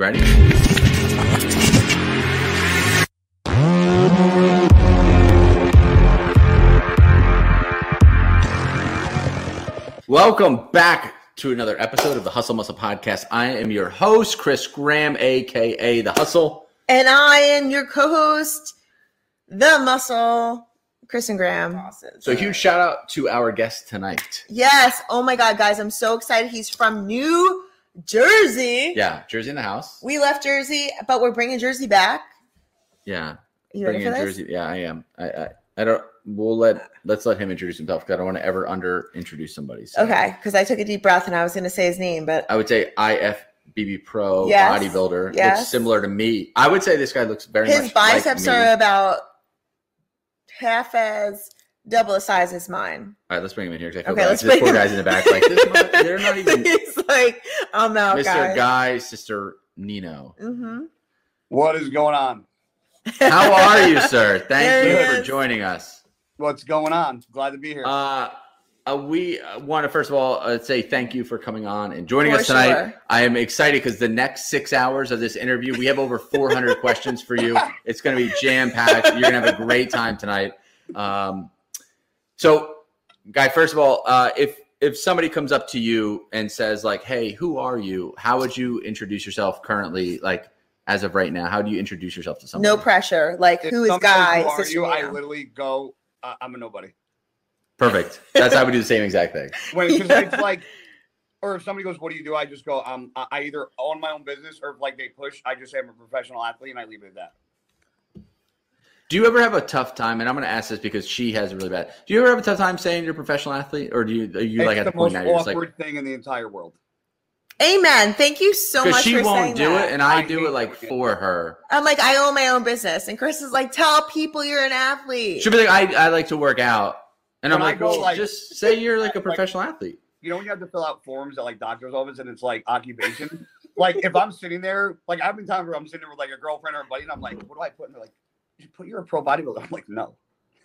Ready? Welcome back to another episode of the Hustle Muscle Podcast. I am your host, Chris Graham, aka The Hustle. And I am your co-host, the muscle, Kristen Graham. So, huge shout out to our guest tonight. Yes. Oh my God, guys, I'm so excited. He's from New Jersey. Yeah, Jersey in the house. We left Jersey, but we're bringing Jersey back. Yeah, You ready for this? Jersey. Yeah, I am. I, I, I don't. We'll let let's let him introduce himself because I don't want to ever under introduce somebody. So Okay, because I took a deep breath and I was going to say his name, but I would say IFBB Pro Yes, bodybuilder yes. looks similar to me. I would say this guy looks very his much like biceps me. are about half as double the size as mine. All right, let's bring him in here. 'cause I feel Okay, bad. let's this bring poor him- guy's in the back. Like this, mother- they're not even He's like, I'm out, Mr. guys. Guy, Sister Nino. hmm What is going on? How are you, sir? Thank There you he for joining us. What's going on? Glad to be here. Uh, uh, we want to first of all uh, say thank you for coming on and joining For us tonight. sure. I am excited because the next six hours of this interview, we have over 400 questions for you. It's going to be jam packed. You're going to have a great time tonight. Um, so, guy, first of all, uh, if if somebody comes up to you and says like, "Hey, who are you?" How would you introduce yourself currently? Like as of right now, how do you introduce yourself to somebody? No pressure. Like, If who is Guy? Who are you? I literally go. Uh, I'm a nobody. Perfect. That's how we do the same exact thing. When because it's like, or if somebody goes, "What do you do?" I just go, um, I I either own my own business or if like they push, I just say I'm a professional athlete and I leave it at that. Do you ever have a tough time? And I'm going to ask this because she has a really bad. Do you ever have a tough time saying you're a professional athlete, or do you are you it's like at the the point most now you're just awkward like thing in the entire world. Amen. Thank you so much she for won't saying do that. it, and I, I do it like it. for her. I'm like, I own my own business, and Chris is like, tell people you're an athlete. She'll be like, I, I like to work out, and I'm like, go, well, like- just say you're like a like- professional athlete. You know when you have to fill out forms at like doctor's office and it's like occupation. like if I'm sitting there, like I've been times where I'm sitting there with like a girlfriend or a buddy, and I'm like, "What do I put?" And they're like, "You put you're a pro bodybuilder." I'm like, "No,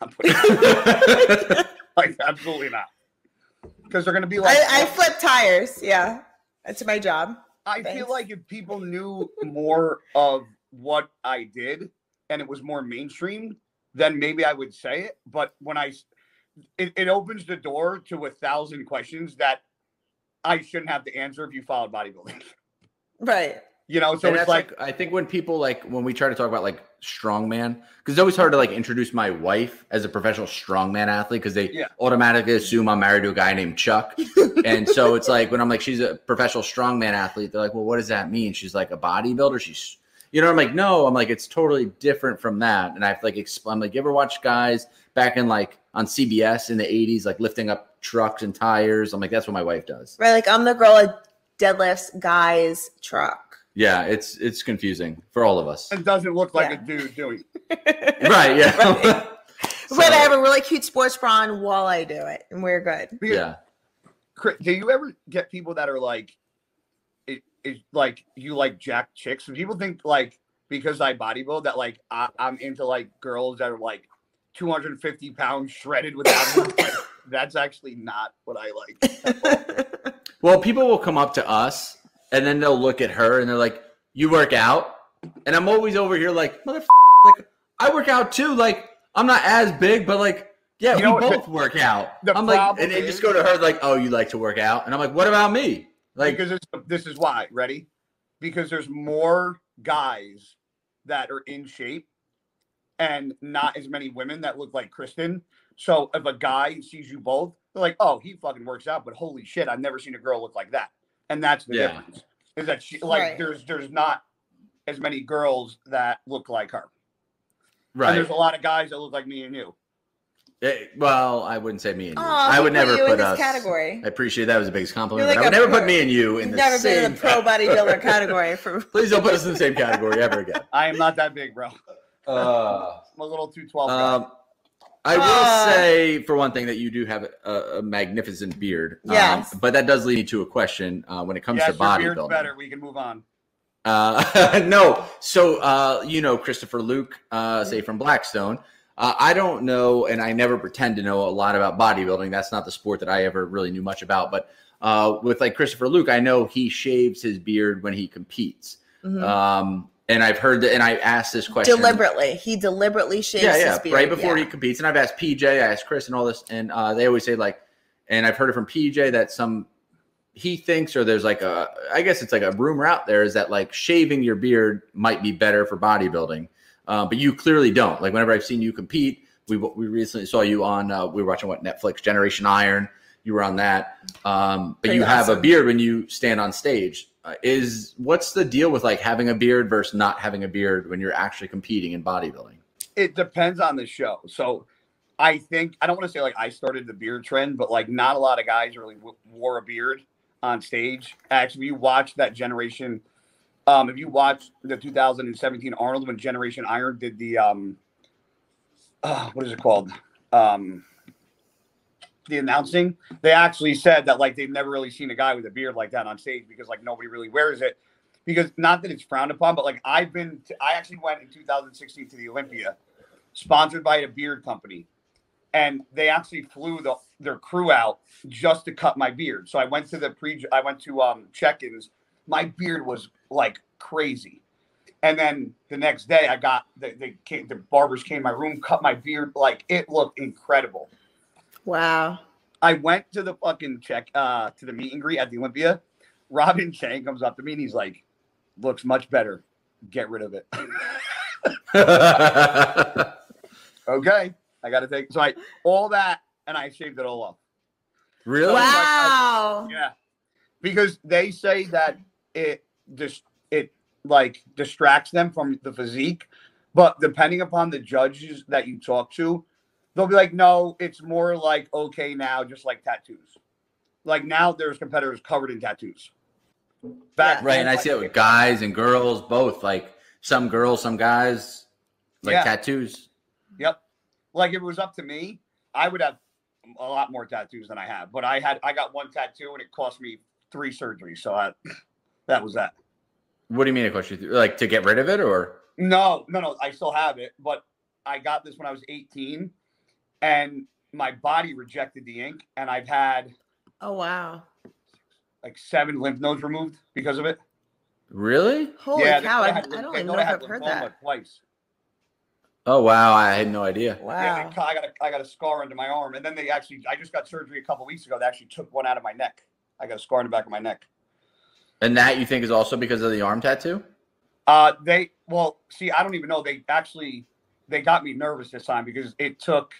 I'm putting like absolutely not." Because they're gonna be like, I, I flip tires. Yeah, that's my job. I Thanks. feel like if people knew more of what I did and it was more mainstream, then maybe I would say it. But when I, it, it opens the door to a thousand questions that I shouldn't have to answer if you followed bodybuilding. Right. You know, so and it's that's like, like, I think when people like when we try to talk about like strongman, because it's always hard to like introduce my wife as a professional strongman athlete because they Yeah. automatically assume I'm married to a guy named Chuck, and so it's like when I'm like she's a professional strongman athlete, they're like, well, what does that mean? She's like a bodybuilder. She's you know, I'm like, no, I'm like, it's totally different from that. And I've like explained, like, you ever watch guys back in like on CBS in the 80s, like lifting up trucks and tires? I'm like, that's what my wife does. Right. Like I'm the girl that deadlifts guys' truck. Yeah, it's it's confusing for all of us. it doesn't look like Yeah. a dude doing. right, yeah. Right. So, but I have a really cute sports bra on while I do it, and we're good. Yeah. Do you ever get people that are like, it is like you like jack chicks? And people think like because I bodybuild that like I, I'm into like girls that are like 250 pounds shredded with abs. Like, That's actually not what I like. Well, people will come up to us and then they'll look at her and they're like, "You work out?" And I'm always over here like, "Motherfucker, like I work out too. Like I'm not as big, but like." Yeah, You we both work out. the I'm like, and they just go to her like, "Oh, you like to work out?" And I'm like, "What about me?" Like, because it's, this is why. Ready? Because there's more guys that are in shape and not as many women that look like Kristen. So if a guy sees you both, they're like, "Oh, he fucking works out," but holy shit, I've never seen a girl look like that. And that's the Yeah. difference. Is that she like Right. there's there's not as many girls that look like her. And right? there's a lot of guys that look like me and you. Eh, well, I wouldn't say me and you. Oh, I we would put never you in put this us. category. I appreciate that was the biggest compliment. You're but I would a never put pro- me and you in the never same. been in the pro bodybuilder category for. Please don't put us in the same category ever again. I am not that big, bro. Uh, I'm a little 212. guy. Um, I will Uh, say, for one thing, that you do have a, a magnificent beard. Um, but that does lead me to a question uh, when it comes yes, to your beard's bodybuilding. better. We can move on. Uh, no. So, uh, you know, Christopher Luke, uh, say from Blackstone. Uh, I don't know, and I never pretend to know a lot about bodybuilding. That's not the sport that I ever really knew much about. But uh, with like Christopher Luke, I know he shaves his beard when he competes. Mhm. Um, and I've heard that, and I asked this question deliberately. He deliberately shaves yeah, yeah, his beard. right before yeah. he competes. And I've asked PJ, I asked Chris, and all this, and uh, they always say like, and I've heard it from PJ that some he thinks, or there's like a, I guess it's like a rumor out there is that like shaving your beard might be better for bodybuilding, uh, but you clearly don't. Like whenever I've seen you compete, we we recently saw you on, uh, we were watching what Netflix Generation Iron. You were on that, um, but Pretty you have a beard when you stand on stage. Uh, is what's the deal with like having a beard versus not having a beard when you're actually competing in bodybuilding? it depends on the show. So I think I don't want to say like I started the beard trend, but like not a lot of guys really w- wore a beard on stage. Actually, you watch that generation, um, if you watch the 2017 Arnold when Generation Iron did the um, uh, what is it called? Um, the announcing, they actually said that like they've never really seen a guy with a beard like that on stage because like nobody really wears it. Because not that it's frowned upon, but like I've been, to, I actually went in 2016 to the Olympia, sponsored by a beard company, and they actually flew the their crew out just to cut my beard. So I went to the pre, I went to um check-ins. My beard was like crazy, and then the next day I got the came, the barbers came my room, cut my beard, like it looked incredible. Wow. I went to the fucking check uh to the meet and greet at the Olympia. Robin Chang comes up to me and he's like, looks much better. Get rid of it. okay. I gotta take so I all that and I shaved it all off. really? Wow. Yeah. Because they say that it just it like distracts them from the physique. But depending upon the judges that you talk to, they'll be like, no, it's more like okay now, just like tattoos. Like now there's competitors covered in tattoos. Back Yeah. Right, and I see it with guys and girls both. Like some girls, some guys, like Yeah. tattoos. Yep. Like if it was up to me, I would have a lot more tattoos than I have. But I had I got one tattoo and it cost me three surgeries. So I, that was that. What do you mean? It costs you like to get rid of it, or No, no, no. I still have it, but I got this when I was 18, and my body rejected the ink, and I've had Oh wow. like seven lymph nodes removed because of it. really? Holy yeah, cow. thought I, had I don't even know if I've heard that. twice. Oh wow, I had no idea. Yeah, Wow. they, I got a, I got a scar under my arm, and then they actually, I just got surgery a couple weeks ago. They actually took one out of my neck. I got a scar in the back of my neck. And that you think is also because of the arm tattoo? Uh, they well, see, I don't even know. They actually they got me nervous this time because it took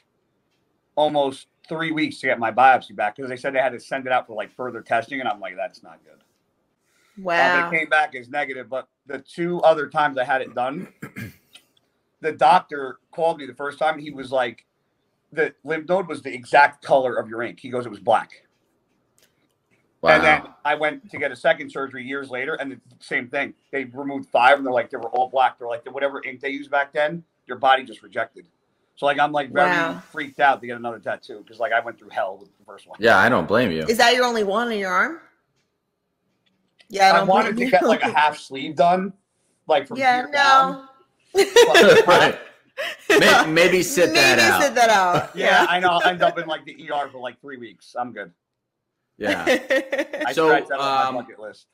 almost three weeks to get my biopsy back because they said they had to send it out for like further testing, and I'm like, that's not good. Uh, Wow. but it came back as negative. But the two other times I had it done, the doctor called me the first time. He was like, the lymph node was the exact color of your ink. He goes, it was black. Wow. And then I went to get a second surgery years later, and the same thing. They removed five, and they're like they were all black. They're like whatever ink they used back then, your body just rejected. So like I'm like very Wow. freaked out to get another tattoo because like I went through hell with the first one. yeah, I don't blame you. Is that your only one on your arm? Yeah, I I, don't wanted to blame get like a half sleeve done, like from Yeah, here down. no. right. Maybe, maybe sit that Maybe out. sit that out. Yeah, I know. I'll end up in like the ER for like three weeks. I'm good. yeah. I So, scratched that off um, my bucket list.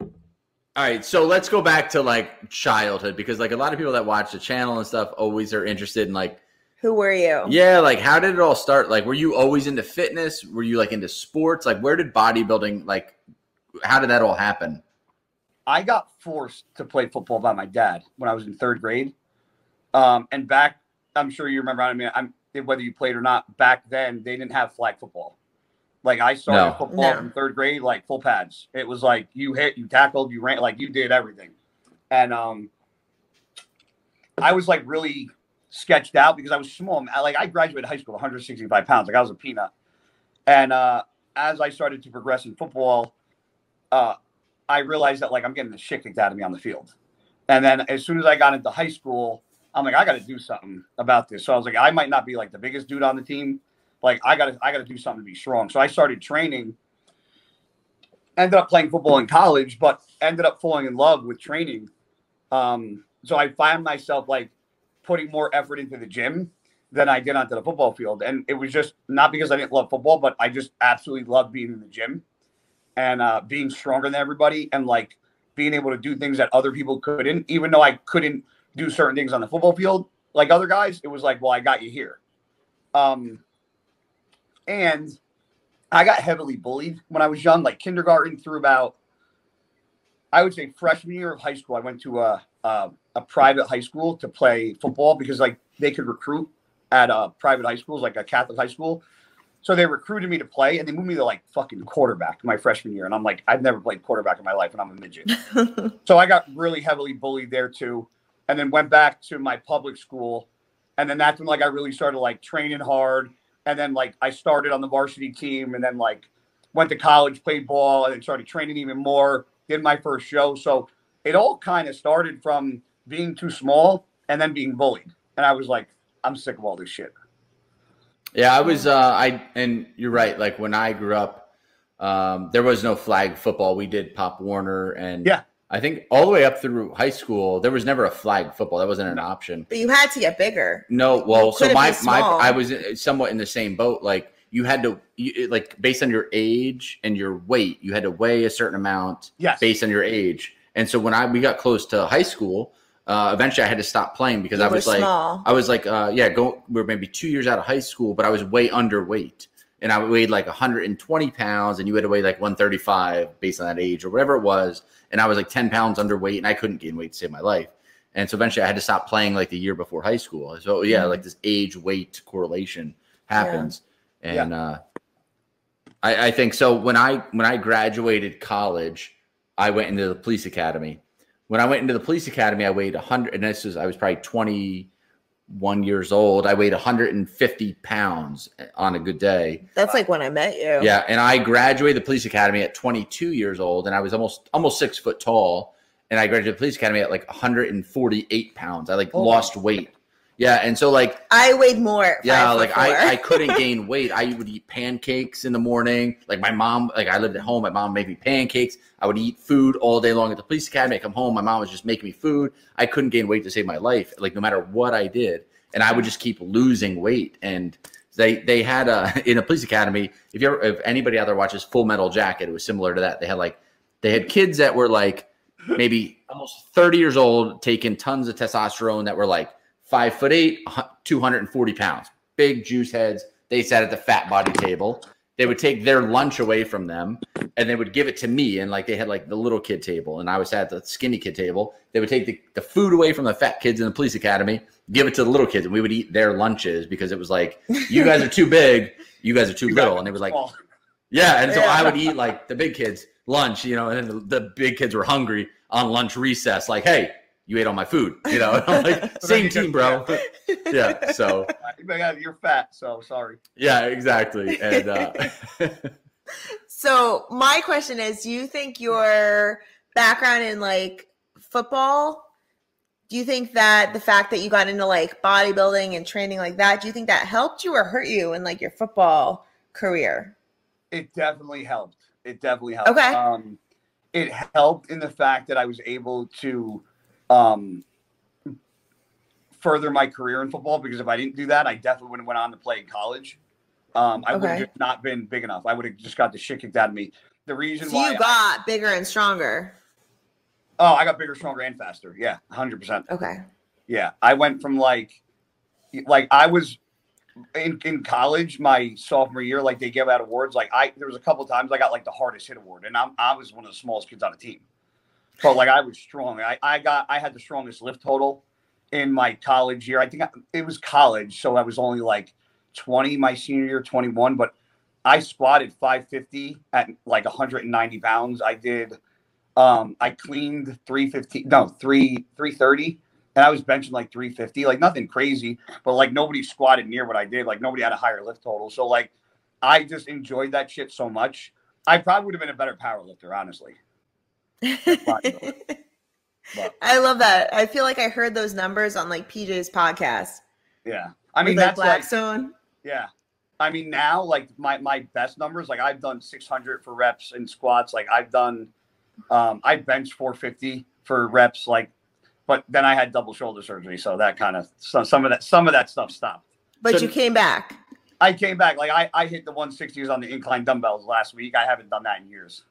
All right, so let's go back to like childhood because like a lot of people that watch the channel and stuff always are interested in like Who were you? yeah, like how did it all start? Like were you always into fitness? Were you like into sports? Like where did bodybuilding like how did that all happen? I got forced to play football by my dad when I was in third grade. Um, and back, I'm sure you remember. I mean, I'm whether you played or not. Back then, they didn't have flag football. Like I started No. football No. from third grade, like full pads. It was like you hit, you tackled, you ran, like you did everything. And um, I was like really sketched out because I was small. Like I graduated high school, 165 pounds. Like I was a peanut. And uh, as I started to progress in football, uh, I realized that like I'm getting the shit kicked out of me on the field. And then as soon as I got into high school, I'm like, I got to do something about this. So I was like, I might not be like the biggest dude on the team. Like I got to, I got to do something to be strong. So I started training. Ended up playing football in college, but ended up falling in love with training. Um, so I found myself like putting more effort into the gym than I did onto the football field. And it was just not because I didn't love football, but I just absolutely loved being in the gym and uh, being stronger than everybody and like being able to do things that other people couldn't, even though I couldn't do certain things on the football field like other guys, it was like, well, I got you here. Um, and I got heavily bullied when I was young, like kindergarten through about, I would say freshman year of high school. I went to a a, a private high school to play football because like they could recruit at a private high schools, like a Catholic high school. So they recruited me to play, and they moved me to like fucking quarterback my freshman year. And I'm like, I've never played quarterback in my life, and I'm a midget. so I got really heavily bullied there too, and then went back to my public school, and then that's when like I really started like training hard, and then like I started on the varsity team, and then like went to college, played ball, and then started training even more. Did my first show, so it all kind of started from being too small and then being bullied, and I was like, I'm sick of all this shit. Yeah, I was. Uh, I and you're right. Like when I grew up, um, there was no flag football. We did Pop Warner, and Yeah. I think all the way up through high school, there was never a flag football. That wasn't an option. but you had to get bigger. No, well, so my my. I was somewhat in the same boat. Like you had to, you, like based on your age and your weight, you had to weigh a certain amount Yes. based on your age. And so when I we got close to high school, uh, eventually I had to stop playing because You I was like, small. I was like, uh, yeah, go. We are maybe two years out of high school, but I was way underweight, and I weighed like 120 pounds, and you had to weigh like 135 based on that age or whatever it was, and I was like 10 pounds underweight, and I couldn't gain weight to save my life, and so eventually I had to stop playing like the year before high school. So yeah, Mhm. like this age weight correlation happens, Yeah. and uh, I, I think so. When I when I graduated college, I went into the police academy. When I went into the police academy, I weighed 100, and this was I was probably 21 years old. I weighed 150 pounds eh, on a good day. That's like when I met you. Yeah, and I graduated the police academy at 22 years old, and I was almost almost six foot tall. And I graduated the police academy at like 148 pounds. I like Oh. lost weight. Yeah, and so like I weighed more. yeah, like. I, I couldn't gain weight. I would eat pancakes in the morning. Like my mom, like I lived at home. My mom made me pancakes. I would eat food all day long at the police academy. I come home, my mom was just making me food. I couldn't gain weight to save my life, like no matter what I did, and I would just keep losing weight. And they they had a in a police academy. If you ever, if anybody out there watches Full Metal Jacket, it was similar to that. They had like they had kids that were like maybe almost 30 years old, taking tons of testosterone that were like five foot eight, 240 pounds, big juice heads. They sat at the fat body table. They would take their lunch away from them and they would give it to me. And like they had like the little kid table, and I was at the skinny kid table. They would take the, the food away from the fat kids in the police academy, give it to the little kids, and we would eat their lunches because it was like, you guys are too big, you guys are too little. And they were like, yeah, and so I would eat like the big kids lunch, you know, and the, the big kids were hungry on lunch recess, like, hey, you ate all my food, you know. I'm like, same team, bro. yeah. So you're fat, so sorry. yeah, exactly. And uh, So my question is, do you think your background in like football, do you think that the fact that you got into like bodybuilding and training like that, do you think that helped you or hurt you in like your football career? It definitely helped. It definitely helped. Okay. Um, it helped in the fact that I was able to um, further my career in football because if I didn't do that, I definitely would have went on to play in college. Um, I would have not been big enough. I would have just got the shit kicked out of me. The reason So why you I- got bigger and stronger. oh, I got bigger, stronger, and faster. Yeah, hundred percent. Okay. Yeah, I went from like, like I was in in college my sophomore year. Like they give out awards. Like I, there was a couple times I got like the hardest hit award, and I'm I was one of the smallest kids on the team. But like I was strong. I I got I had the strongest lift total in my college year. I think I, it was college, so I was only like 20 my senior year, 21. But I squatted 550 at like 190 pounds. I did. Um, I cleaned 315, no, three 330 and I was benching like 350, like nothing crazy, but like nobody squatted near what I did. Like nobody had a higher lift total. So like I just enjoyed that shit so much. I probably would have been a better power lifter, honestly. I love that. I feel like I heard those numbers on like PJ's podcast. yeah. I mean, like that's like, Blackstone. yeah. I mean, now like my, my best numbers, like I've done 600 for reps and squats. Like I've done, um, I bench 450 for reps. Like, but then I had double shoulder surgery. So that kind of, so some of that, some of that stuff stopped. but So- you came back. I came back like I, I hit the 160s on the incline dumbbells last week. I haven't done that in years.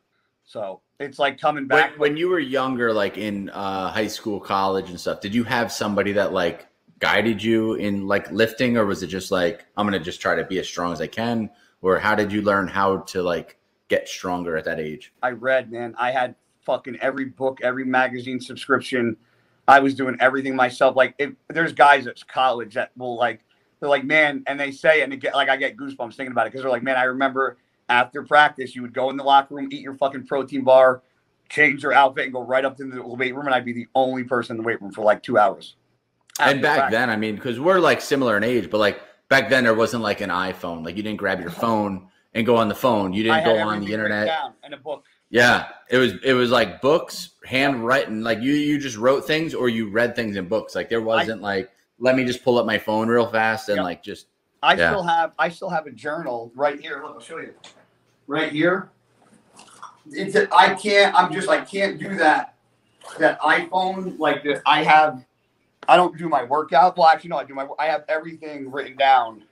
So it's like coming back. when you were younger, like in uh, high school, college, and stuff, did you have somebody that like guided you in like lifting, or was it just like I'm gonna just try to be as strong as I can, or how did you learn how to like get stronger at that age? I read, man. I had fucking every book, every magazine subscription. I was doing everything myself. Like, if there's guys at college that will like, they're like, man, and they say, and it get like I get goosebumps thinking about it because they're like, man, I remember after practice, you would go in the locker room, eat your fucking protein bar, change your outfit, and go right up to the weight room, and I'd be the only person in the weight room for like two hours. and back practice. then, I mean, because we're like similar in age, but like back then there wasn't like an iPhone. Like you didn't grab your phone and go on the phone. You didn't go on the internet. in a book. Yeah, it was it was like books, handwritten. Like you you just wrote things or you read things in books. Like there wasn't like let me just pull up my phone real fast and Yep. like just I Yeah. still have I still have a journal right here. Look, I'll show you. Right here. It's a, I can't I'm just I can't do that that iPhone like this. I have I don't do my workout. Well, actually no, I do my I have everything written down.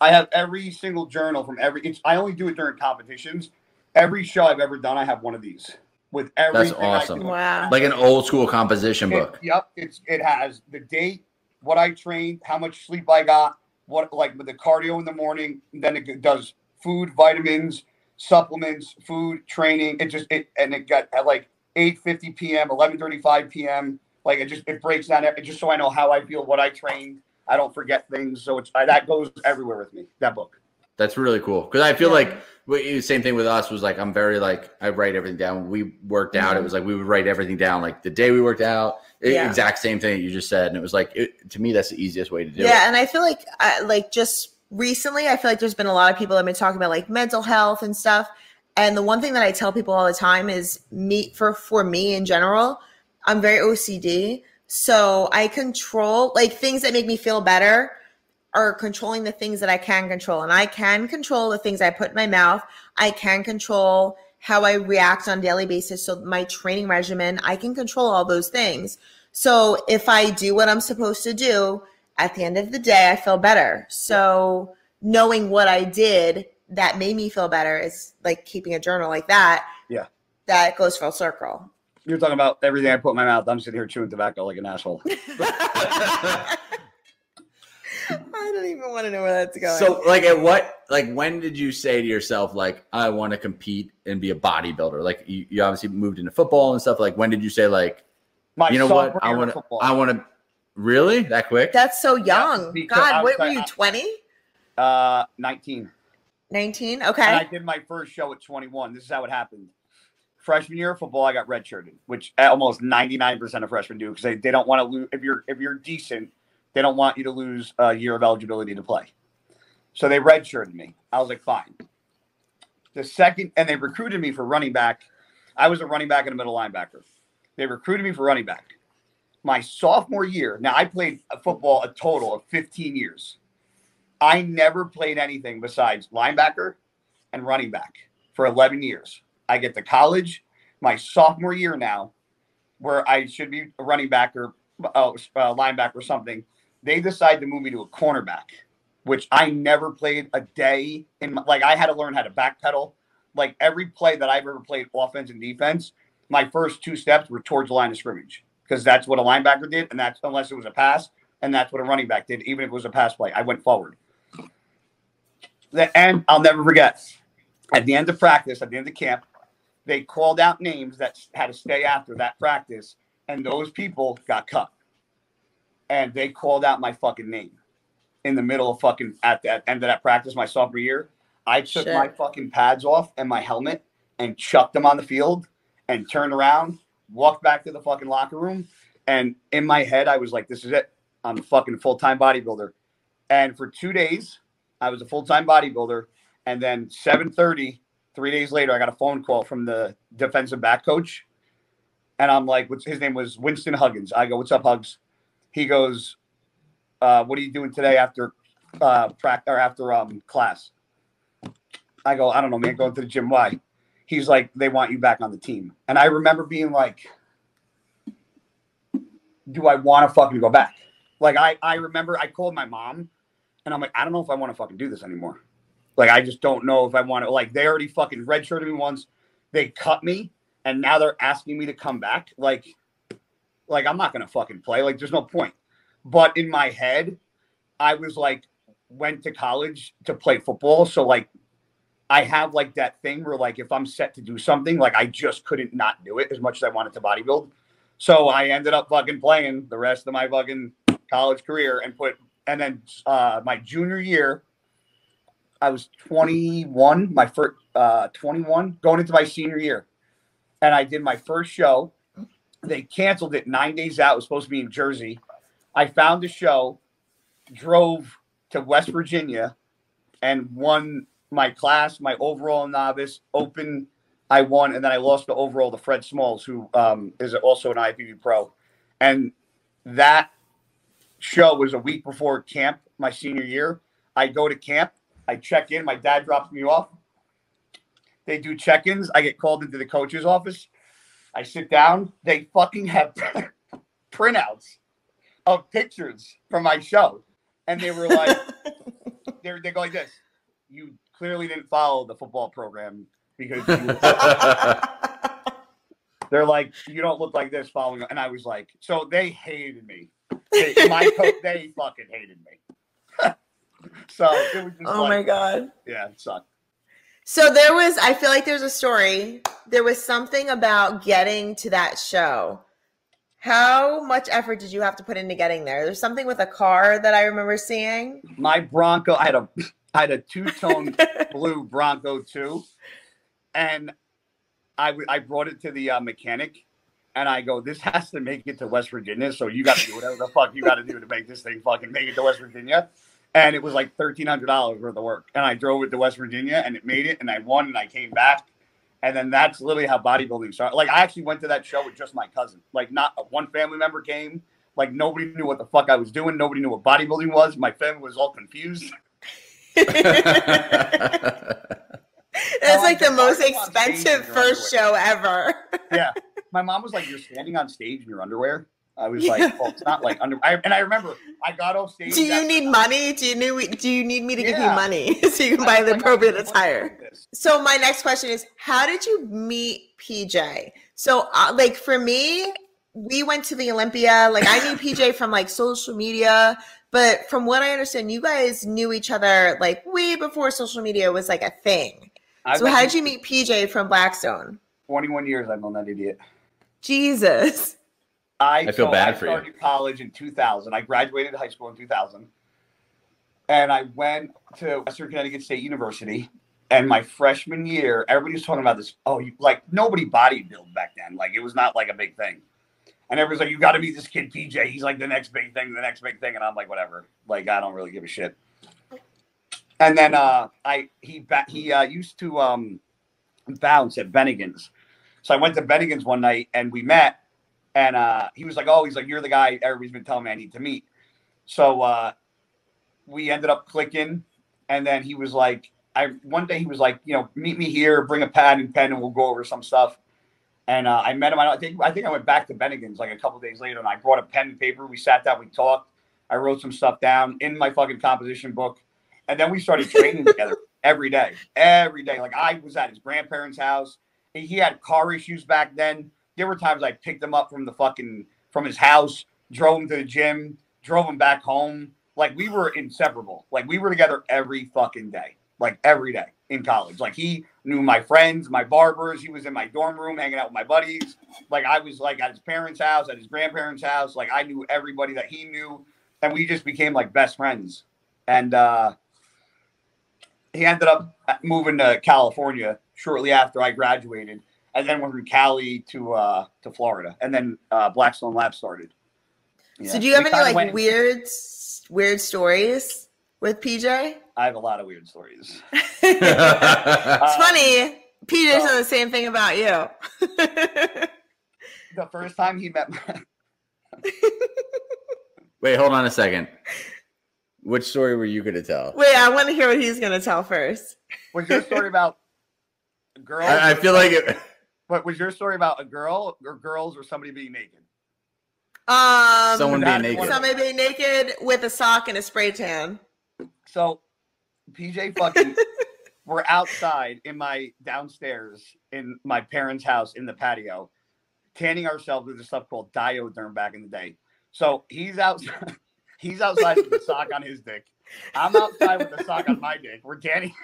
I have every single journal from every it's I only do it during competitions. Every show I've ever done, I have one of these with everything. I awesome. do. Wow. like an old school composition It- book. yep, it's it has the date, what I trained, how much sleep I got, what like with the cardio in the morning. Then it does food, vitamins, supplements, food, training. It just it and it got at like eight fifty p.m., eleven thirty five p.m. Like it just it breaks down it just so I know how I feel, what I trained. I don't forget things, so it's I, that goes everywhere with me. That book. That's really cool because I feel Yeah. like what you- same thing with us was like I'm very like I write everything down. We worked out. It was like we would write everything down. Like the day we worked out, Yeah. exact same thing that you just said, and it was like it, to me that's the easiest way to do yeah it. Yeah, and i feel like I, like just recently i feel like there's been a lot of people that have been talking about like mental health and stuff. And the one thing that i tell people all the time is me for for me in general i'm very ocd so i control like things that make me feel better are controlling the things that i can control. And i can control the things i put in my mouth. I can control how i react on a daily basis. So my training regimen i can control all those things. So if I do what I'm supposed to do, at the end of the day, I feel better. So knowing what I did that made me feel better is like keeping a journal like that. Yeah. That goes full circle. You're talking about everything I put in my mouth. I'm sitting here chewing tobacco like an asshole. I don't even want to know where that's going. So, like, at what, like, when did you say to yourself, like, I want to compete and be a bodybuilder? Like, you, you obviously moved into football and stuff. Like, when did you say, like, My you know what, I want to. I want to, really that quick? that's so young. because I God, was what were you, 20? uh 19. 19? And I did my first show at 21. This is how it happened. Freshman year of football, I got redshirted, which almost 99% of freshmen do because they, they don't want to lose. If you're if you're decent, they don't want you to lose a year of eligibility to play. So they redshirted me. I was like, fine. The second, and they recruited me for running back. I was a running back and a middle linebacker. They recruited me for running back. My sophomore year, now I played football a total of 15 years. I never played anything besides linebacker and running back for 11 years. I get to college, my sophomore year now, where I should be a running back or uh, linebacker or something. They decide to move me to a cornerback, which I never played a day in. My, like I had to learn how to backpedal. Like every play that I've ever played, offense and defense, my first two steps were towards the line of scrimmage because that's what a linebacker did, and that's unless it was a pass, and that's what a running back did. Even if it was a pass play, I went forward. And I'll never forget at the end of practice, at the end of camp, they called out names that had to stay after that practice, and those people got cut. And they called out my fucking name in the middle of fucking at the end of that practice, my sophomore year. I took my fucking pads off and my helmet and chucked them on the field and turned around, walked back to the fucking locker room. And in my head, I was like, this is it. I'm a fucking full time bodybuilder. And for two days, I was a full time bodybuilder. And then 7:30, three days later, I got a phone call from the defensive back coach. And I'm like, what's his name was Winston Huggins. I go, what's up, Hugs? He goes, uh, what are you doing today after uh practice or after um class? I go, I don't know, man, going to the gym. Why? He's like, they want you back on the team. And I remember being like, do I want to fucking go back? Like I, I remember I called my mom and I'm like, I don't know if I want to fucking do this anymore. Like I just don't know if I want to like they already fucking redshirted me once. they cut me and now they're asking me to come back. Like, like I'm not gonna fucking play. Like, there's no point. But in my head, I was like, went to college to play football. So like I have like that thing where like if I'm set to do something, like I just couldn't not do it as much as I wanted to bodybuild. So I ended up fucking playing the rest of my fucking college career and put and then uh my junior year, I was 21, my first uh 21, going into my senior year. And I did my first show. They canceled it nine days out. It was supposed to be in Jersey. I found the show, drove to West Virginia, and won my class, my overall novice, open. I won, and then I lost the overall to Fred Smalls, who um, is also an IFBB pro. And that show was a week before camp, my senior year. I go to camp, I check in, my dad drops me off. They do check ins. I get called into the coach's office. I sit down. They fucking have printouts of pictures from my show. And they were like, they're, they go like this. You clearly didn't follow the football program because you, they're like, you don't look like this following. And I was like, so they hated me. They, my coach, they fucking hated me. so it was just Oh like, my god. yeah, it sucked. So there was I feel like there's a story. There was something about getting to that show. How much effort did you have to put into getting there? There's something with a car that I remember seeing. My Bronco, I had a, I had a two tone blue Bronco too, and I, I brought it to the uh, mechanic, and I go, this has to make it to West Virginia, so you got to do whatever the fuck you got to do to make this thing fucking make it to West Virginia. And it was like thirteen hundred dollars worth of work, and I drove it to West Virginia, and it made it, and I won, and I came back, and then that's literally how bodybuilding started. Like I actually went to that show with just my cousin, like not one family member came. Like nobody knew what the fuck I was doing. Nobody knew what bodybuilding was. My family was all confused. It's like the most Why are you on stage in expensive first show ever. yeah. My mom was like, "You're standing on stage in your underwear." I was Yeah. like, "Well, it's not like under." I, and I remember I got off stage. Do you after- need money? Do you need do you need me to give you money so you can I buy was the appropriate like, attire? "What is? So my next question is, how did you meet PJ? So uh, like for me, we went to the Olympia. Like I knew PJ from like social media, but from what I understand, you guys knew each other like way before social media was like a thing. I've So how did you meet PJ from Blackstone? 21 years I've known that idiot. Jesus. I, I feel so bad I for you. started college in 2000. I graduated high school in 2000, and I went to Western Connecticut State University. And my freshman year, everybody was talking about this. Oh, you like nobody bodybuild back then. Like it was not like a big thing. And everybody's like, "You got to meet this kid, PJ. He's like the next big thing, the next big thing." And I'm like, "Whatever." Like I don't really give a shit. And then uh, I he he uh, used to um, bounce at Bennigan's. So I went to Bennigan's one night and we met. And uh, he was like, "Oh, he's like, you're the guy everybody's been telling me I need to meet." So uh, we ended up clicking, and then he was like, "I." One day he was like, "You know, meet me here, bring a pad and pen, and we'll go over some stuff." And uh, I met him. I think I think I went back to Bennigan's like a couple days later, and I brought a pen and paper. We sat down, we talked. I wrote some stuff down in my fucking composition book, and then we started training together every day, every day. Like I was at his grandparents' house. He had car issues back then there were times I picked him up from the fucking from his house, drove him to the gym, drove him back home. Like we were inseparable. Like we were together every fucking day. Like every day in college. Like he knew my friends, my barbers. He was in my dorm room hanging out with my buddies. Like I was like at his parents' house, at his grandparents' house. Like I knew everybody that he knew. And we just became like best friends. And uh he ended up moving to California shortly after I graduated and then went from Cali to uh to Florida, and then uh Blackstone Lab started. So do you have We any like weird weird stories with PJ? I have a lot of weird stories. it's Uh, funny. PJ so- said the same thing about you. The first time he met, Wait, hold on a second. Which story were you going to tell? Wait, I want to hear what he's gonna tell first. was your story about girls? I, I feel like it. But was your story about a girl or girls or somebody being naked? Um, Someone being naked. one somebody being naked with a sock and a spray tan. So PJ fucking we're outside in my downstairs in my parents' house in the patio, tanning ourselves with this stuff called Dy-O-Derm back in the day. So he's outside. He's outside with the sock on his dick. I'm outside with the sock on my dick. We're tanning.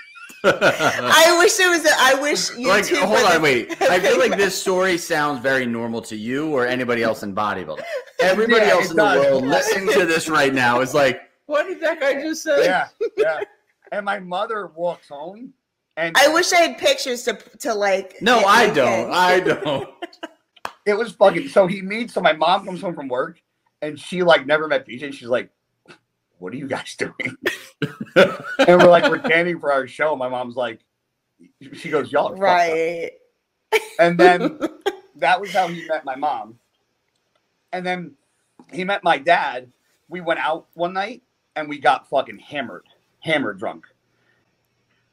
I wish it was. A, I wish you like, two hold on, the- wait. I feel like this story sounds very normal to you or anybody else in bodybuilding. Everybody Yeah, else it in the world listening to this right now is like, what did that guy just say? Yeah, yeah. And my mother walks home, and I wish I had pictures to to like. No, I you don't. I don't. it was fucking. So he meets. So my mom comes home from work, and she like never met PJ. And she's like, "What are you guys doing?" and we're like, "We're tanning for our show." My mom's like, she goes, "Y'all are fucked up." right. And then that was how he met my mom. And then he met my dad. We went out one night and we got fucking hammered, hammered drunk.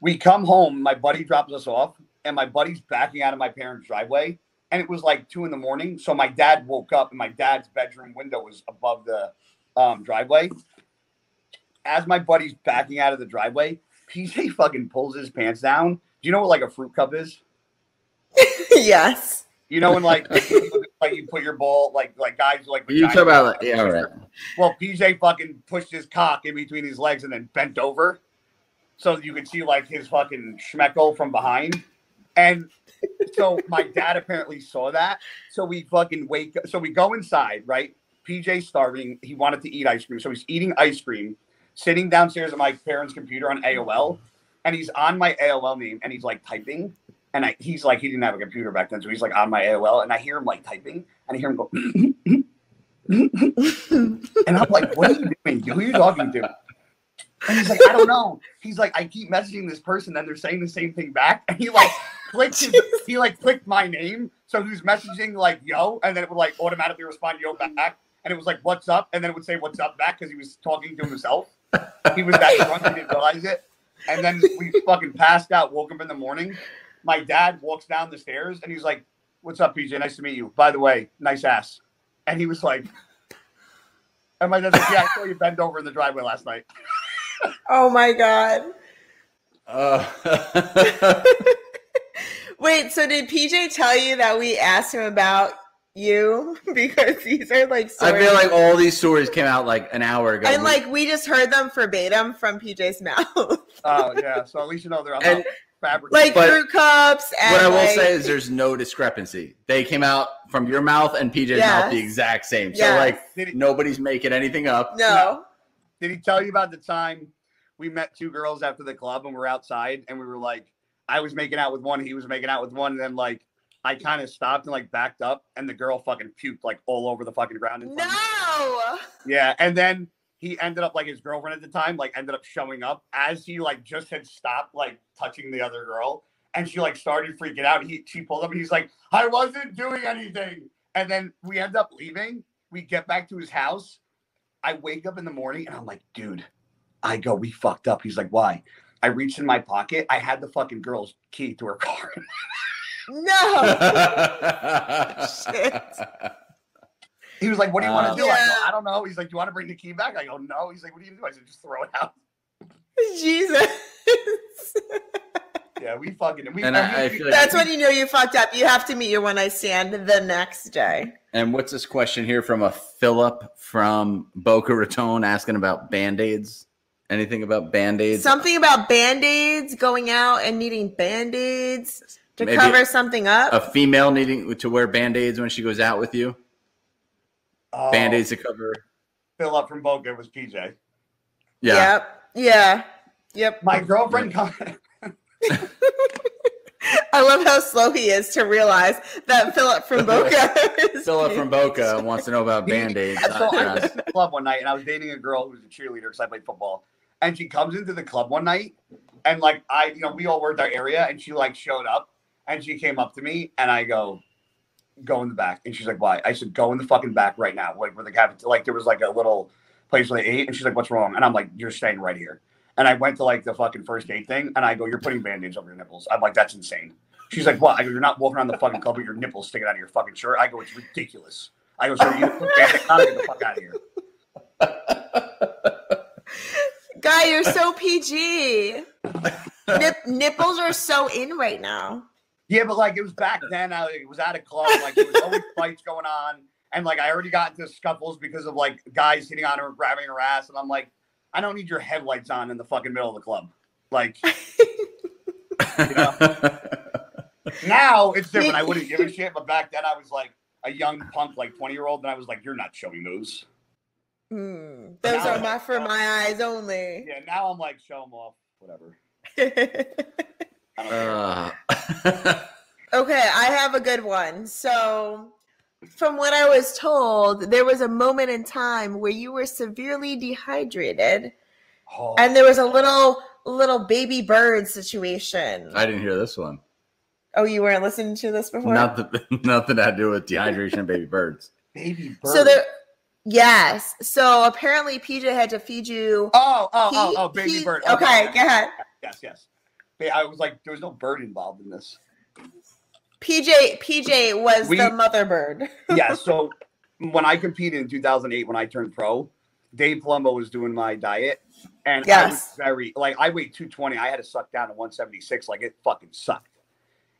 We come home, my buddy drops us off, and my buddy's backing out of my parents' driveway. And it was like two in the morning. So my dad woke up and my dad's bedroom window was above the um, driveway. As my buddy's backing out of the driveway, PJ fucking pulls his pants down. Do you know what like a fruit cup is? yes. You know when like like you put your ball like like guys like You talk about like, yeah, right. Well, PJ fucking pushed his cock in between his legs and then bent over, so you could see like his fucking schmeckle from behind. And so my dad apparently saw that. So we fucking wake. Up. So we go inside, right? PJ's starving. He wanted to eat ice cream, so he's eating ice cream, sitting downstairs at my parents' computer on AOL, and he's on my AOL name, and he's like typing. And I, he's like, he didn't have a computer back then, so he's like on my AOL, and I hear him like typing, and I hear him go, and I'm like, what are you doing? Who are you talking to? And he's like, I don't know. He's like, I keep messaging this person, and they're saying the same thing back. And he like clicked his, he like clicked my name, so he was messaging like yo, and then it would like automatically respond yo back, and it was like what's up, and then it would say what's up back because he was talking to himself. He was that drunk, he didn't realize it. And then we fucking passed out, woke up in the morning. My dad walks down the stairs, and he's like, "What's up, PJ? Nice to meet you. By the way, nice ass." And he was like, and my dad's like, "Yeah, I saw you bend over in the driveway last night." Oh my god. Uh, Wait, so did PJ tell you that we asked him about you? Because these are like I feel like all these stories came out like an hour ago. and like we just heard them verbatim from PJ's mouth. Oh yeah, so at least you know they're And- not fabricated. Like But fruit cups and what I will like, say is there's no discrepancy. They came out from your mouth and PJ's Yes. mouth the exact same. So Yes. like Did he, nobody's making anything up. no. did he tell you about the time we met two girls after the club and we're outside and we were like, I was making out with one, he was making out with one, and then like I kind of stopped and like backed up, and the girl fucking puked like all over the fucking ground. in front of me. No. Yeah, and then he ended up like his girlfriend at the time, like ended up showing up as he like just had stopped like touching the other girl, and she like started freaking out. He she pulled up and he's like, I wasn't doing anything. And then we end up leaving. We get back to his house. I wake up in the morning and I'm like, dude, I go, we fucked up. He's like, why? I reached in my pocket. I had the fucking girl's key to her car. No. Shit. He was like, what do you want Uh, to do? I go, I don't know. He's like, do you want to bring the key back? I go, no. He's like, what do you do? I said, just throw it out. Jesus. Yeah, we fucking. We, And I, I feel like That's when you know you fucked up. You have to meet your one night stand the next day. And what's this question here from a Philip from Boca Raton asking about band aids? Anything about band aids? Something about band aids, going out and needing band aids to Maybe cover something up. A female needing to wear band aids when she goes out with you? Oh, Band aids to cover. Philip from Boca was PJ. Yeah. Yep. Yeah. Yep. My girlfriend. come- I love how slow he is to realize that Philip from Boca Philip from Boca wants to know about band aids. so I was in the club one night and I was dating a girl who was a cheerleader because I played football. And she comes into the club one night and like I, you know, we all worked our area and she like showed up and she came up to me and I go, go in the back. And she's like, why? I said, go in the fucking back right now. Like where the cafeteria, like there was like a little place where they ate. And she's like, what's wrong? And I'm like, you're staying right here. And I went to like the fucking first date thing and I go, you're putting band-aids over your nipples. I'm like, that's insane. She's like, what? I go, you're not walking around the fucking club with your nipples sticking out of your fucking shirt. I go, it's ridiculous. I go, so you get the fuck out of here. Guy, you're so PG. Nip, nipples are so in right now. Yeah, but like it was back then. I it was at a club. Like there was always fights going on, and like I already got into scuffles because of like guys hitting on her, grabbing her ass, and I'm like, I don't need your headlights on in the fucking middle of the club. Like you know. now it's different. I wouldn't give a shit, but back then I was like a young punk, like 20 year old, and I was like, you're not showing those. Hmm, those Now- are my for my eyes only. Yeah, now I'm like, show them off, whatever. I. Uh, Okay, I have a good one. So, from what I was told, there was a moment in time where you were severely dehydrated, Oh, and there was a little little baby bird situation. I didn't hear this one. oh, you weren't listening to this before. Nothing, nothing to do with dehydration and baby birds. baby bird. So there, yes. So apparently, PJ had to feed you. Oh, oh, oh, he- oh, baby he- bird. Okay, go ahead. Yes, yes. I was like, there was no bird involved in this. PJ PJ was We- the mother bird. yeah, so when I competed in 2008, when I turned pro, Dave Palumbo was doing my diet, and I was Yes. very like I weighed 220. I had to suck down to 176, like it fucking sucked.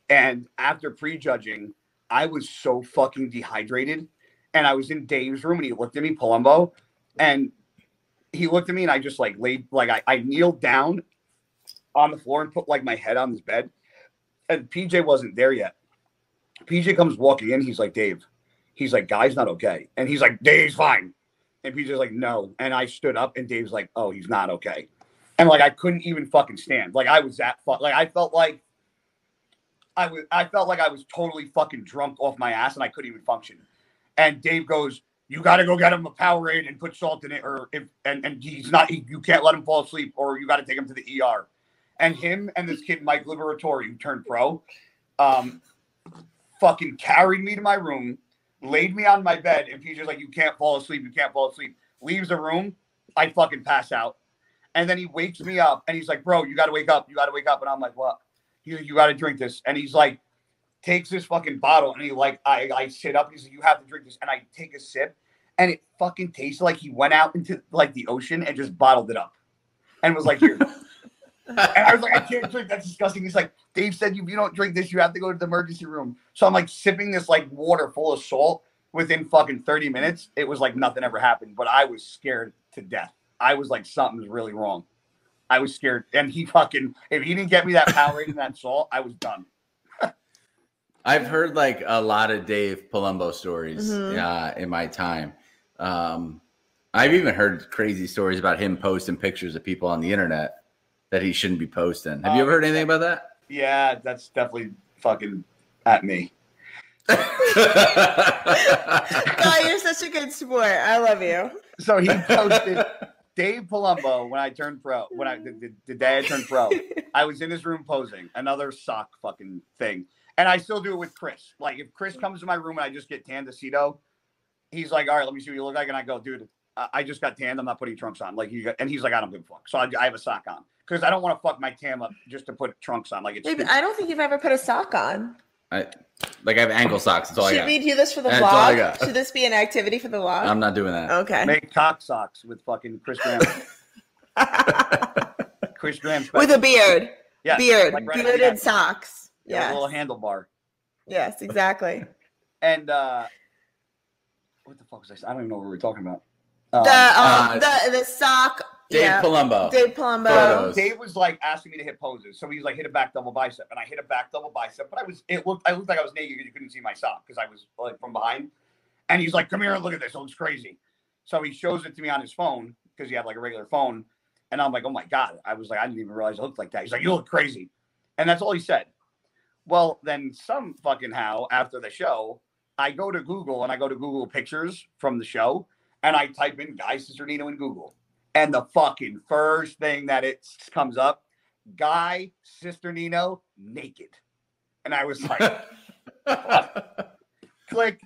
And after prejudging, I was so fucking dehydrated, and I was in Dave's room, and he looked at me, Palumbo, and he looked at me, and I just like laid like I, I kneeled down on the floor and put like my head on his bed, and PJ wasn't there yet. PJ comes walking in, he's like, Dave, he's like, guy's not okay. And he's like, Dave's fine. And PJ's like, no. And I stood up and Dave's like, oh, he's not okay. And like I couldn't even fucking stand. Like I was that fuck like I felt like I was I felt like I was totally fucking drunk off my ass and I couldn't even function. And Dave goes, You gotta go get him a Powerade and put salt in it, or if and, and he's not he, you can't let him fall asleep, or you gotta take him to the ER. And him and this kid, Mike Liberatore, who turned pro, um, fucking carried me to my room, laid me on my bed, and PJ's like, You can't fall asleep, you can't fall asleep. Leaves the room, I fucking pass out. And then he wakes me up and he's like, Bro, you gotta wake up, you gotta wake up. And I'm like, What? You you gotta drink this. And he's like, takes this fucking bottle and he like I, I sit up, he's like, You have to drink this. And I take a sip and it fucking tastes like he went out into like the ocean and just bottled it up and was like, Here. And I was like, I can't drink. That's disgusting. He's like, Dave said, if you don't drink this, you have to go to the emergency room. So I'm like sipping this like water full of salt within fucking 30 minutes. It was like nothing ever happened, but I was scared to death. I was like, something's really wrong. I was scared. And he fucking, if he didn't get me that Powerade and that salt, I was done. I've heard like a lot of Dave Palumbo stories Mhm. uh, in my time. Um, I've even heard crazy stories about him posting pictures of people on the internet that he shouldn't be posting. Have you oh, ever heard anything about that? Yeah, that's definitely fucking at me. God, you're such a good sport. I love you. So he posted Dave Palumbo when I turned pro, when I the, the, the day I turned pro, I was in his room posing another sock fucking thing. And I still do it with Chris. Like if Chris comes to my room and I just get tan Tandacito, he's like, all right, let me see what you look like. And I go, dude, I, I just got tanned. I'm not putting trunks on. Like you got, and he's like, I don't give a fuck. So I, I have a sock on because I don't want to fuck my cam up just to put trunks on. Like it's Babe. I don't think you've ever put a sock on. I, like I have ankle socks. That's all I Should got. we do this for the That's all I vlog? got. Should this be an activity for the vlog? I'm not doing that. okay. make cock socks with fucking Chris Graham. Chris Graham With a beard. yeah, Beard. like right- Bearded socks. yeah, a little handlebar. Yes, exactly. And uh what the fuck was I? saying? I don't even know what we were talking about. Um, the, um, uh, the the sock. Dave yeah. Palumbo. Dave Palumbo. Photos. Dave was like asking me to hit poses, so he's like hit a back double bicep, and I hit a back double bicep, but I was it looked I looked like I was naked because you couldn't see my sock because I was like from behind, and he's like, "Come here and look at this, it looks crazy." So he shows it to me on his phone because he had like a regular phone, and I'm like, "Oh my god!" I was like, "I didn't even realize it looked like that." He's like, "You look crazy," and that's all he said. Well, then some fucking how after the show, I go to Google and I go to Google pictures from the show, and I type in Guy Cisternino in Google, and the fucking first thing that it comes up, Guy Cisternino, naked, and I was like, click,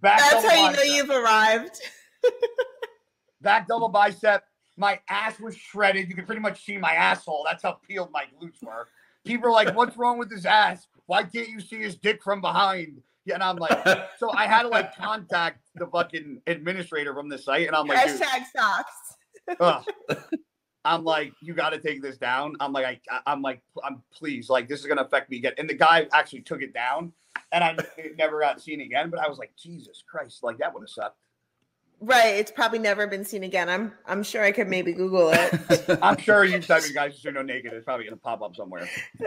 back That's how you know you've arrived. back double bicep. My ass was shredded. You can pretty much see my asshole. That's how peeled my glutes were. People are like, "What's wrong with his ass? Why can't you see his dick from behind?" Yeah, and I'm like, so I had to like contact the fucking administrator from the site, and I'm like, Hashtag socks. Ugh. I'm like, you got to take this down. I'm like, I, I'm like, I'm please, like, this is gonna affect me again. And the guy actually took it down, and I it never got seen again. But I was like, Jesus Christ, like that would have sucked. Right. It's probably never been seen again. I'm I'm sure I could maybe Google it. I'm sure you type in Guy Cisternino naked. It's probably gonna pop up somewhere. All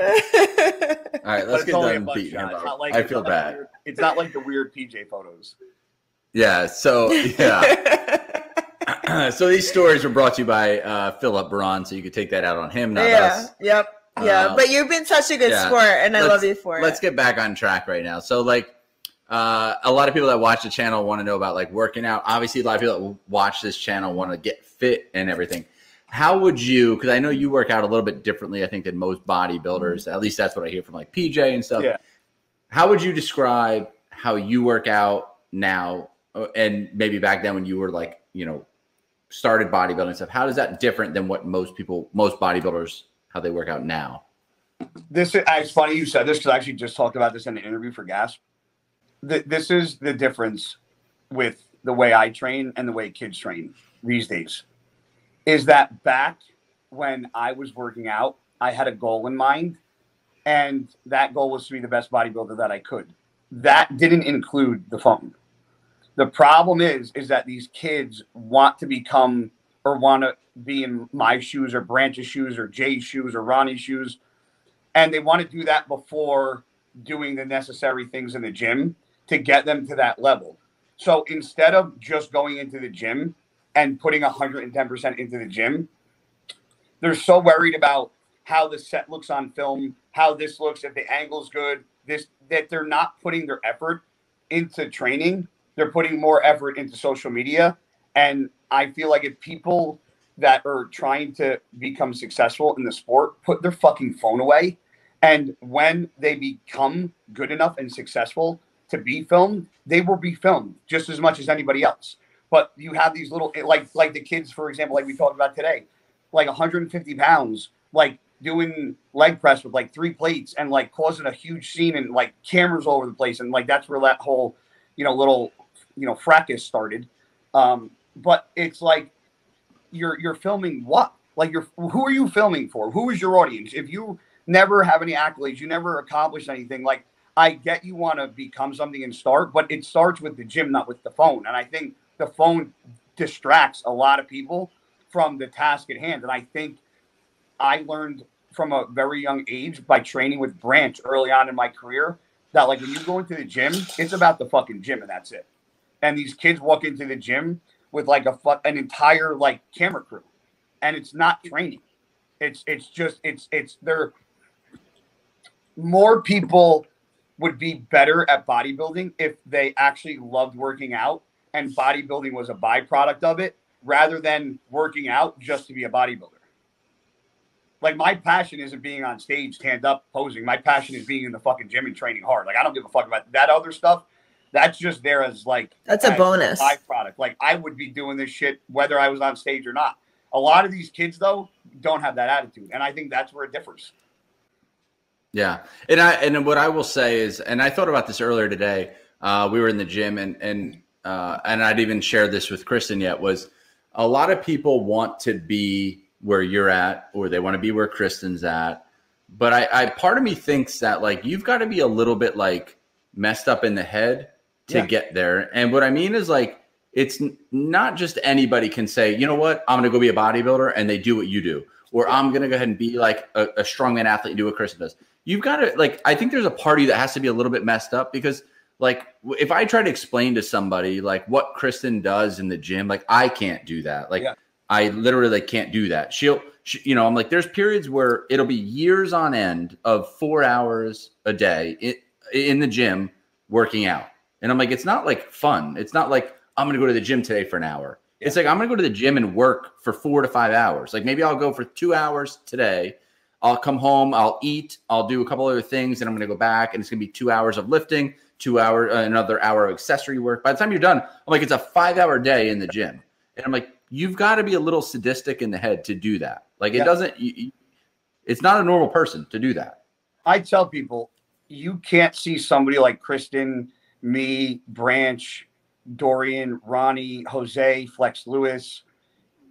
right, let's get only a done beating him shot. It's up. like I feel not like bad. weird- It's not like the weird PJ photos. Yeah. So yeah. so these stories were brought to you by uh, Philip Braun, so you could take that out on him, not yeah. us. Yep. Yeah. Uh, but you've been such a good yeah. sport, and I Let's- love you for it. Let's get back on track right now. So like. Uh, a lot of people that watch the channel want to know about like working out. Obviously, a lot of people that watch this channel want to get fit and everything. How would you? Because I know you work out a little bit differently, I think, than most bodybuilders. At least that's what I hear from like PJ and stuff. Yeah. How would you describe how you work out now, uh, and maybe back then when you were like, you know, started bodybuilding stuff? How is that different than what most people, most bodybuilders, how they work out now? This is it's funny you said this because I actually just talked about this in an interview for Gas. This is the difference with the way I train and the way kids train these days. Is that back when I was working out, I had a goal in mind, and that goal was to be the best bodybuilder that I could. That didn't include the phone. The problem is, is that these kids want to become or want to be in my shoes or Branch's shoes or Jay's shoes or Ronnie's shoes and they want to do that before doing the necessary things in the gym to get them to that level. So instead of just going into the gym and putting 110% into the gym, they're so worried about how the set looks on film, how this looks, if the angle's good, this that they're not putting their effort into training. They're putting more effort into social media. And I feel like if people that are trying to become successful in the sport put their fucking phone away and when they become good enough and successful to be filmed, they will be filmed just as much as anybody else. But you have these little eh, like like the kids, for example, like we talked about today, like 150 pounds, like doing leg press with like three plates and like causing a huge scene and like cameras all over the place. And like that's where that whole, you know, little, you know, fracas started. Um, but it's like you're you're filming what? Like you're who are you filming for? Who is your audience? If you never have any accolades, you never accomplish anything, like I get you want to become something and start, but it starts with the gym, not with the phone. And I think the phone distracts a lot of people from the task at hand. And I think I learned from a very young age by training with Branch early on in my career that like when you go into the gym, it's about the fucking gym and that's it. And these kids walk into the gym with like a an entire like camera crew, and it's not training. It's it's just it's it's they're more people would be better at bodybuilding if they actually loved working out and bodybuilding was a byproduct of it rather than working out just to be a bodybuilder. Like my passion isn't being on stage, stand up, posing. My passion is being in the fucking gym and training hard. Like I don't give a fuck about that other stuff. That's just there as like That's a as bonus. byproduct. Like I would be doing this shit whether I was on stage or not. A lot of these kids though don't have that attitude, and I think that's where it differs. Yeah, and I and what I will say is, and I thought about this earlier today. Uh, we were in the gym, and and uh, and I'd even shared this with Kristen yet. Was a lot of people want to be where you're at, or they want to be where Kristen's at. But I, I part of me thinks that like you've got to be a little bit like messed up in the head to Yeah. get there. And what I mean is like it's not just anybody can say, you know what, I'm gonna go be a bodybuilder, and they do what you do, or I'm gonna go ahead and be like a, a strongman athlete and do what Kristen does. You've got to like. I think there's a party that has to be a little bit messed up because like if I try to explain to somebody like what Kristen does in the gym, like I can't do that. Like Yeah. I literally like, can't do that. She'll, she, you know, I'm like, there's periods where it'll be years on end of four hours a day in, in the gym working out. And I'm like, it's not like fun. It's not like I'm going to go to the gym today for an hour. It's like I'm going to go to the gym and work for four to five hours. Like maybe I'll go for two hours today. I'll come home, I'll eat, I'll do a couple other things, and I'm going to go back, and it's going to be two hours of lifting, two hour, uh, another hour of accessory work. By the time you're done, I'm like, it's a five hour day in the gym, and I'm like, you've got to be a little sadistic in the head to do that. Like it Yeah. doesn't, you- it's not a normal person to do that. I tell people you can't see somebody like Kristen, me, Branch, Dorian, Ronnie, Jose, Flex Lewis.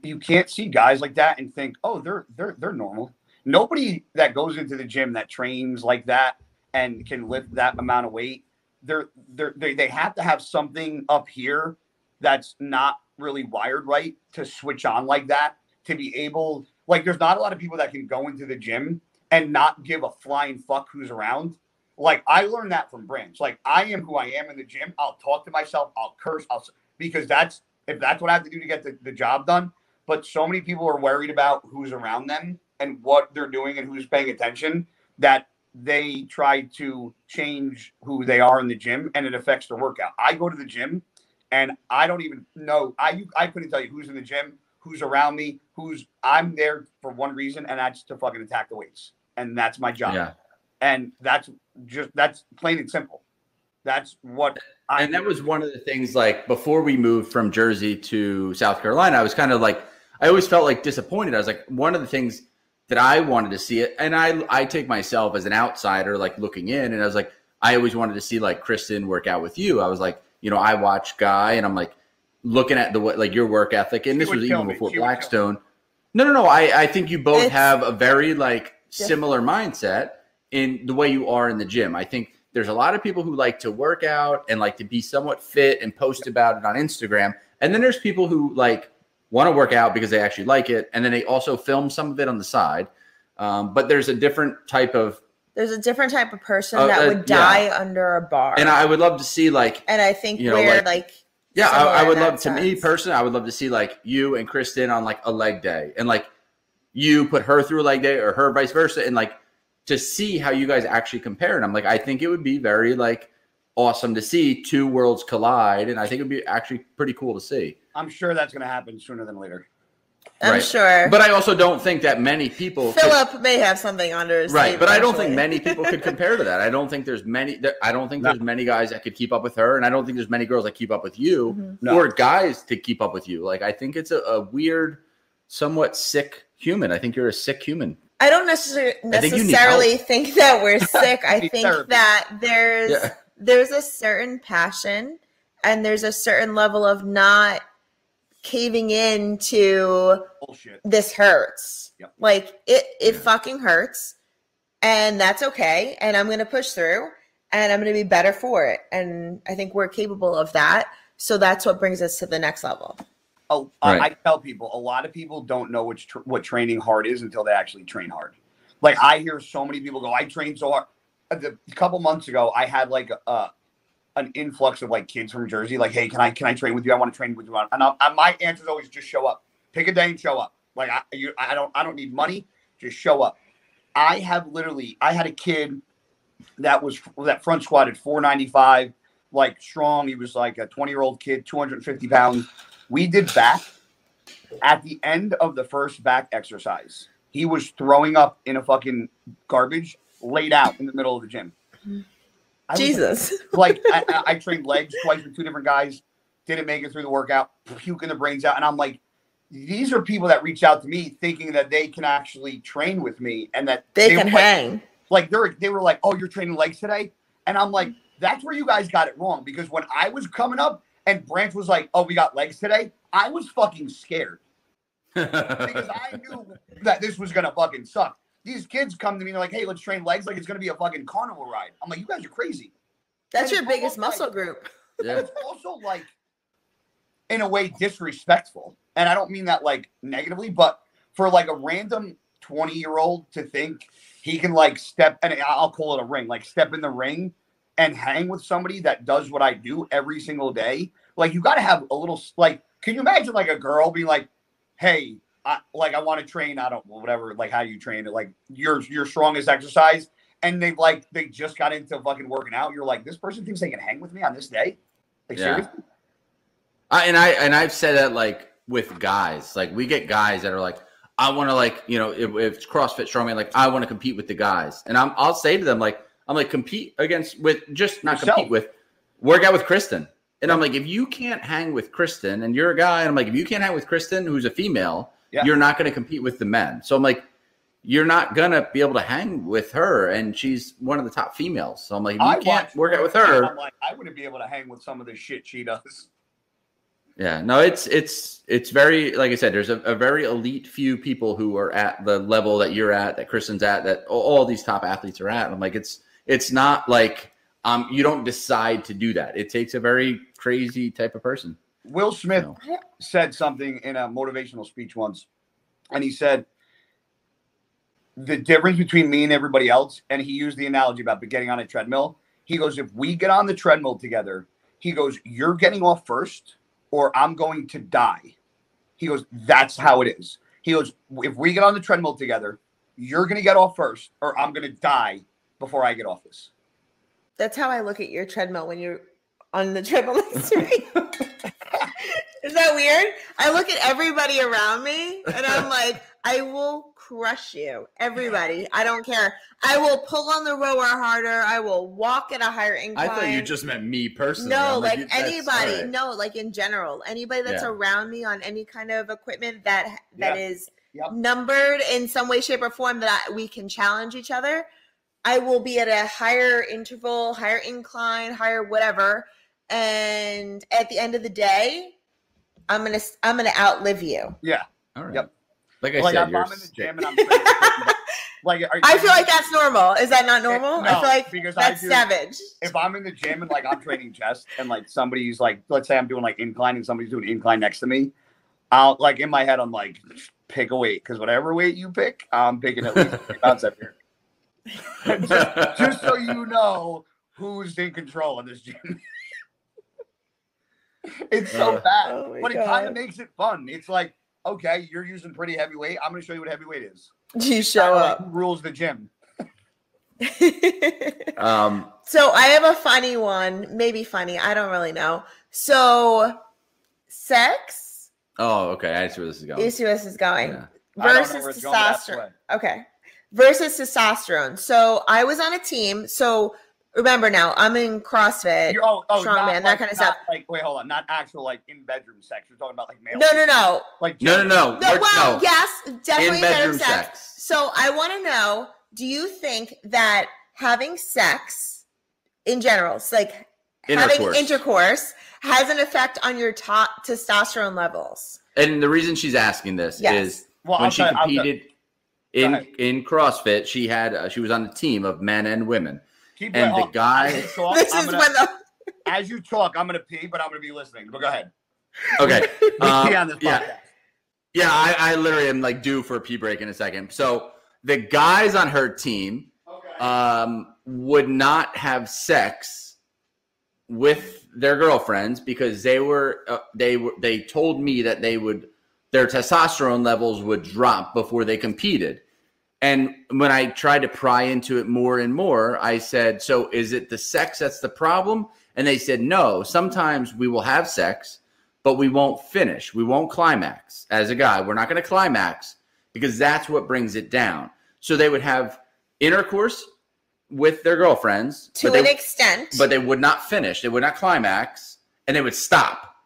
you can't see guys like that and think, oh, they're they're they're normal. Nobody that goes into the gym that trains like that and can lift that amount of weight, they're they're they, they have to have something up here that's not really wired right to switch on like that to be able like there's not a lot of people that can go into the gym and not give a flying fuck who's around. Like I learned that from Branch. Like I am who I am in the gym. I'll talk to myself. I'll curse. I'll because that's if that's what I have to do to get the, the job done. But so many people are worried about who's around them and what they're doing and who's paying attention that they try to change who they are in the gym and it affects their workout. I go to the gym and I don't even know. I I couldn't tell you who's in the gym, who's around me, who's I'm there for one reason, and that's to fucking attack the weights, and that's my job. Yeah. And that's just that's plain and simple. That's what. I and that was one of the things. Like before we moved from Jersey to South Carolina, I was kind of like I always felt like disappointed. I was like one of the things that I wanted to see it, and I I take myself as an outsider, like looking in, and I was like I always wanted to see like Kristen work out with you. I was like, you know, I watch Guy, and I'm like looking at the way like your work ethic, and She this was even me. before She would kill me. Blackstone. No, no, no. I I think you both It's have a very like different. similar mindset in the way you are in the gym. I think there's a lot of people who like to work out and like to be somewhat fit and post about it on Instagram. And then there's people who like want to work out because they actually like it. And then they also film some of it on the side. Um, but there's a different type of, There's a different type of person Uh, that uh, would die under a bar. and I would love to see like, and I think you know, we're like- like, yeah, I, I would love to me personally, I would love to see like you and Kristen on like a leg day and like you put her through a leg day or her vice versa. And like to see how you guys actually compare. And I'm like, I think it would be very like awesome to see two worlds collide. And I think it'd be actually pretty cool to see. I'm sure that's going to happen sooner than later. I'm Right. sure. But I also don't think that many people could- Philip may have something under his right sleeve but i don't think many people could compare to that i don't think there's many there- i don't think No. there's many guys that could keep up with her and i don't think there's many girls that keep up with you Mhm. No. or guys to keep up with you like i think it's a, a weird somewhat sick human i think you're a sick human I don't necessarily I think necessarily think that we're sick. I think therapy. that there's Yeah. there's a certain passion and there's a certain level of not caving into Bullshit. this hurts. Yep. Like it it Yeah. fucking hurts and that's okay and I'm going to push through and I'm going to be better for it and I think we're capable of that. So that's what brings us to the next level. A, I- Right. I tell people a lot of people don't know which tr- what training hard is until they actually train hard. Like I hear so many people go, "I train so hard." Uh, a, a couple months ago, I had like a an influx of like kids from Jersey, like, "Hey, can I can I train with you? I want to train with you." And, I, and my answer is always just show up. Pick a day and show up. Like I you, I don't I don't need money. Just show up. I have literally I had a kid that was that front squatted 495 like strong he was like a 20 year old kid 250 pounds we did back at the end of the first back exercise he was throwing up in a fucking garbage laid out in the middle of the gym I Jesus. like I, I- I trained legs twice with two different guys didn't make it through the workout puking the brains out and i'm like these are people that reach out to me thinking that they can actually train with me and that They were can like- hang. like they were they were like, "Oh, you're training legs today," and I'm like, "That's where you guys got it wrong." Because when I was coming up and Branch was like, "Oh, we got legs today," I was fucking scared because I knew that this was gonna fucking suck. These kids come to me and they're like, "Hey, let's train legs like it's gonna be a fucking carnival ride." I'm like, "You guys are crazy." That's And your biggest muscle like- group. Yeah it's also like, in a way, disrespectful. And I don't mean that like negatively, but for like a random 20 year old to think he can like step, and I'll call it a ring, like step in the ring and hang with somebody that does what I do every single day. Like, you got to have a little, like, can you imagine like a girl being like, hey, I, like I want to train. I don't whatever like how do you train it. Like your your strongest exercise, and they like they just got into fucking working out. You're like, this person thinks they can hang with me on this day. Like Yeah. seriously? I, and I and I've said that like with guys, like we get guys that are like, I want to like you know if, if it's CrossFit strongman, like I want to compete with the guys, and I'm I'll say to them like I'm like compete against with just not Yourself. compete with work out with Kristen, and I'm like if you can't hang with Kristen and you're a guy, and I'm like if you can't hang with Kristen who's a female, Yeah. you're not going to compete with the men. So I'm like. You're not gonna be able to hang with her, and she's one of the top females. So I'm like, if you I can't work out with her. I'm like, I wouldn't be able to hang with some of the shit she does. Yeah, no, it's it's it's very like I said. There's a, a very elite few people who are at the level that you're at, that Kristen's at, that all, all these top athletes are at. And I'm like, it's it's not like um you don't decide to do that. It takes a very crazy type of person. Will Smith So, said something in a motivational speech once, and he said the difference between me and everybody else, and he used the analogy about getting on a treadmill. He goes, if we get on the treadmill together, he goes, you're getting off first, or I'm going to die. He goes, that's how it is. He goes, if we get on the treadmill together, you're gonna get off first, or I'm gonna die before I get off this. That's how I look at your treadmill when you're on the treadmill next to me. Is that weird? I look at everybody around me and I'm like, I will crush you. Everybody. I don't care. I will pull on the rower harder. I will walk at a higher incline. I thought you just meant me personally. No, like anybody. No, like in general, anybody that's Yeah. around me on any kind of equipment that that Yeah. is Yep. numbered in some way, shape, or form that I, we can challenge each other. I will be at a higher interval, higher incline, higher whatever, and at the end of the day, I'm gonna I'm gonna outlive you. Yeah, All right. Yep. Like I like said, if you're I'm in the gym and I'm like, are, I feel like that's normal. Is that not eh, normal? I no, feel like because I that's do- savage. if I'm in the gym and like I'm training chest and like somebody's like, let's say I'm doing like incline and somebody's doing incline next to me, I'll like in my head I'm like, pick a weight because whatever weight you pick, I'm picking at least three pounds up here. just, just so you know who's in control of this gym. it's so Uh, bad, Oh my but it kind of makes it fun. It's like, okay, you're using pretty heavy weight. I'm going to show you what heavy weight is. You show Kinda like up. rules the gym? um, So I have a funny one, maybe funny. I don't really know. So, sex. oh, okay. I see where this is going. You see where this is going. Yeah. I don't know Versus where it's going, but that's the testosterone. Okay. Versus testosterone. So I was on a team. So remember now, I'm in CrossFit. You're, oh, oh, strongman, not that like- kinda stuff. Like, wait, hold on, not actual like in bedroom sex. You're talking about like male. No, no, no. Like No, no, no. No, well, no. yes, definitely In bedroom bedroom sex. sex. So I want to know: Do you think that having sex, in general, it's like having Intercourse. intercourse, has an effect on your top testosterone levels? And the reason she's asking this Yes. is Well, when I'll she tell you- I'll competed Go in ahead. in CrossFit, she had uh, she was on a team of men and women, Keep and going. the guy. As you talk, this I'm is gonna- when the as you talk, I'm gonna pee, but I'm gonna be listening. But go ahead. Okay, um, pee on this yeah. podcast. Yeah, I, I literally am like due for a pee break in a second. So the guys on her team Okay. um, would not have sex with their girlfriends because they were uh, they were they told me that they would their testosterone levels would drop before they competed. And when I tried to pry into it more and more, I said, "So is it the sex that's the problem?" And they said, "No. Sometimes we will have sex, but we won't finish. We won't climax. As a guy, we're not going to climax because that's what brings it down. So they would have intercourse with their girlfriends to an they, extent. but they would not finish. They would not climax, and they would stop,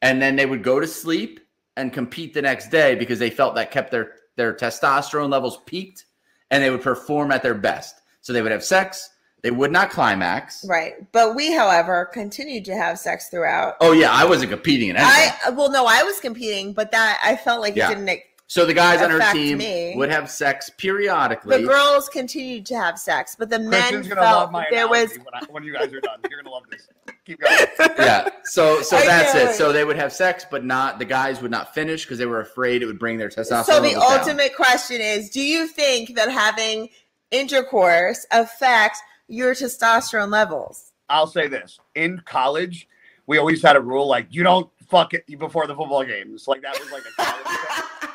and then they would go to sleep and compete the next day because they felt that kept their their testosterone levels peaked, and they would perform at their best. So they would have sex. They would not climax. right. But we, however, continued to have sex throughout. Oh yeah, I wasn't competing in anything. I well, no, I was competing, but that I felt like Yeah. it didn't. So the guys on her team me. would have sex periodically. The girls continued to have sex, but the men Kristen's gonna felt love my there was analogy when, I, when you guys are done. You're gonna love this. Keep going. yeah. So so I that's can't it. So they would have sex, but not the guys would not finish because they were afraid it would bring their testosterone. so the levels down. ultimate question is do you think that having intercourse affects your testosterone levels I'll say this: in college, we always had a rule like you don't fuck it before the football games. Like that was like a college thing.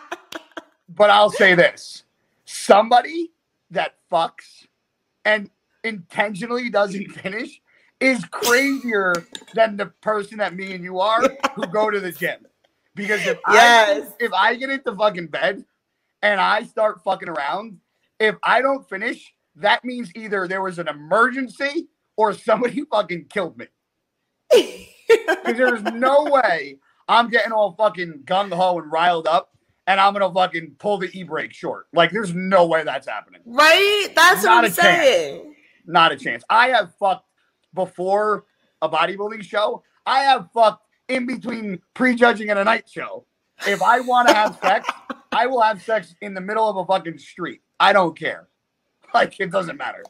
But I'll say this: somebody that fucks and intentionally doesn't finish is crazier than the person that me and you are who go to the gym. Because if Yes. I if I get into fucking bed and I start fucking around, if I don't finish, that means either there was an emergency or somebody fucking killed me. Because there's no way I'm getting all fucking gung ho and riled up and I'm gonna fucking pull the e brake short. Like, there's no way that's happening. right that's Not what I'm chance. saying Not a chance. I have fucked before a bodybuilding show. I have fucked in between prejudging and a night show. If I want to have sex, I will have sex in the middle of a fucking street. I don't care. Like it doesn't matter.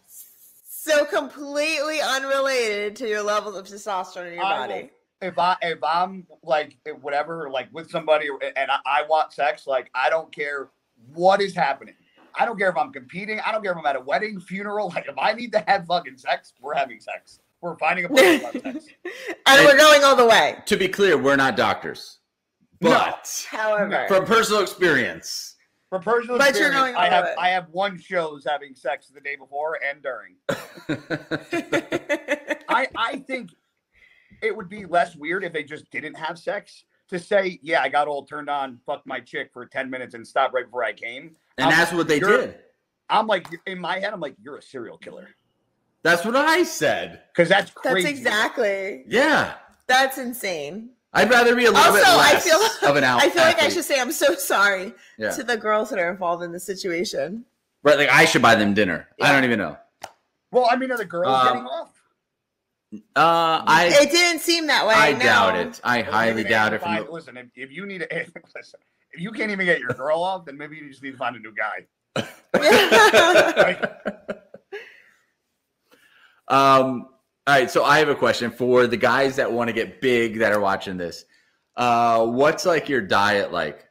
So completely unrelated to your levels of testosterone in your I body. If I if I'm like whatever, like with somebody and I, I want sex, like I don't care what is happening. I don't care if I'm competing. I don't care if I'm at a wedding, funeral. Like if I need to have fucking sex, we're having sex. We're finding a place to have sex. and we're going all the way. To be clear, we're not doctors, No. but However, from personal experience, For personal But you're experience, going I have the way. I have one shows having sex the day before and during. I I think it would be less weird if they just didn't have sex. To say, yeah, I got all turned on, fucked my chick for ten minutes and stopped right before I came. and I'm- that's what they did. I'm like in my head, I'm like, you're a serial killer That's what I said. because that's crazy. That's exactly. Yeah, That's insane. I'd rather be a little Also, bit I feel- of an out. I feel like I should say I'm so sorry Yeah, to the girls that are involved in the situation. right. Like I should buy them dinner. I don't even know. Well, I mean, are the girls Um, getting off? Uh, I it didn't seem that way. I no. doubt it. I Well, highly doubt it. Find- the, listen, if, if you need a listen, if you can't even get your girl off, then maybe you just need to find a new guy. Like, Um, all right, so I have a question for the guys that want to get big that are watching this. Uh, what's like your diet like?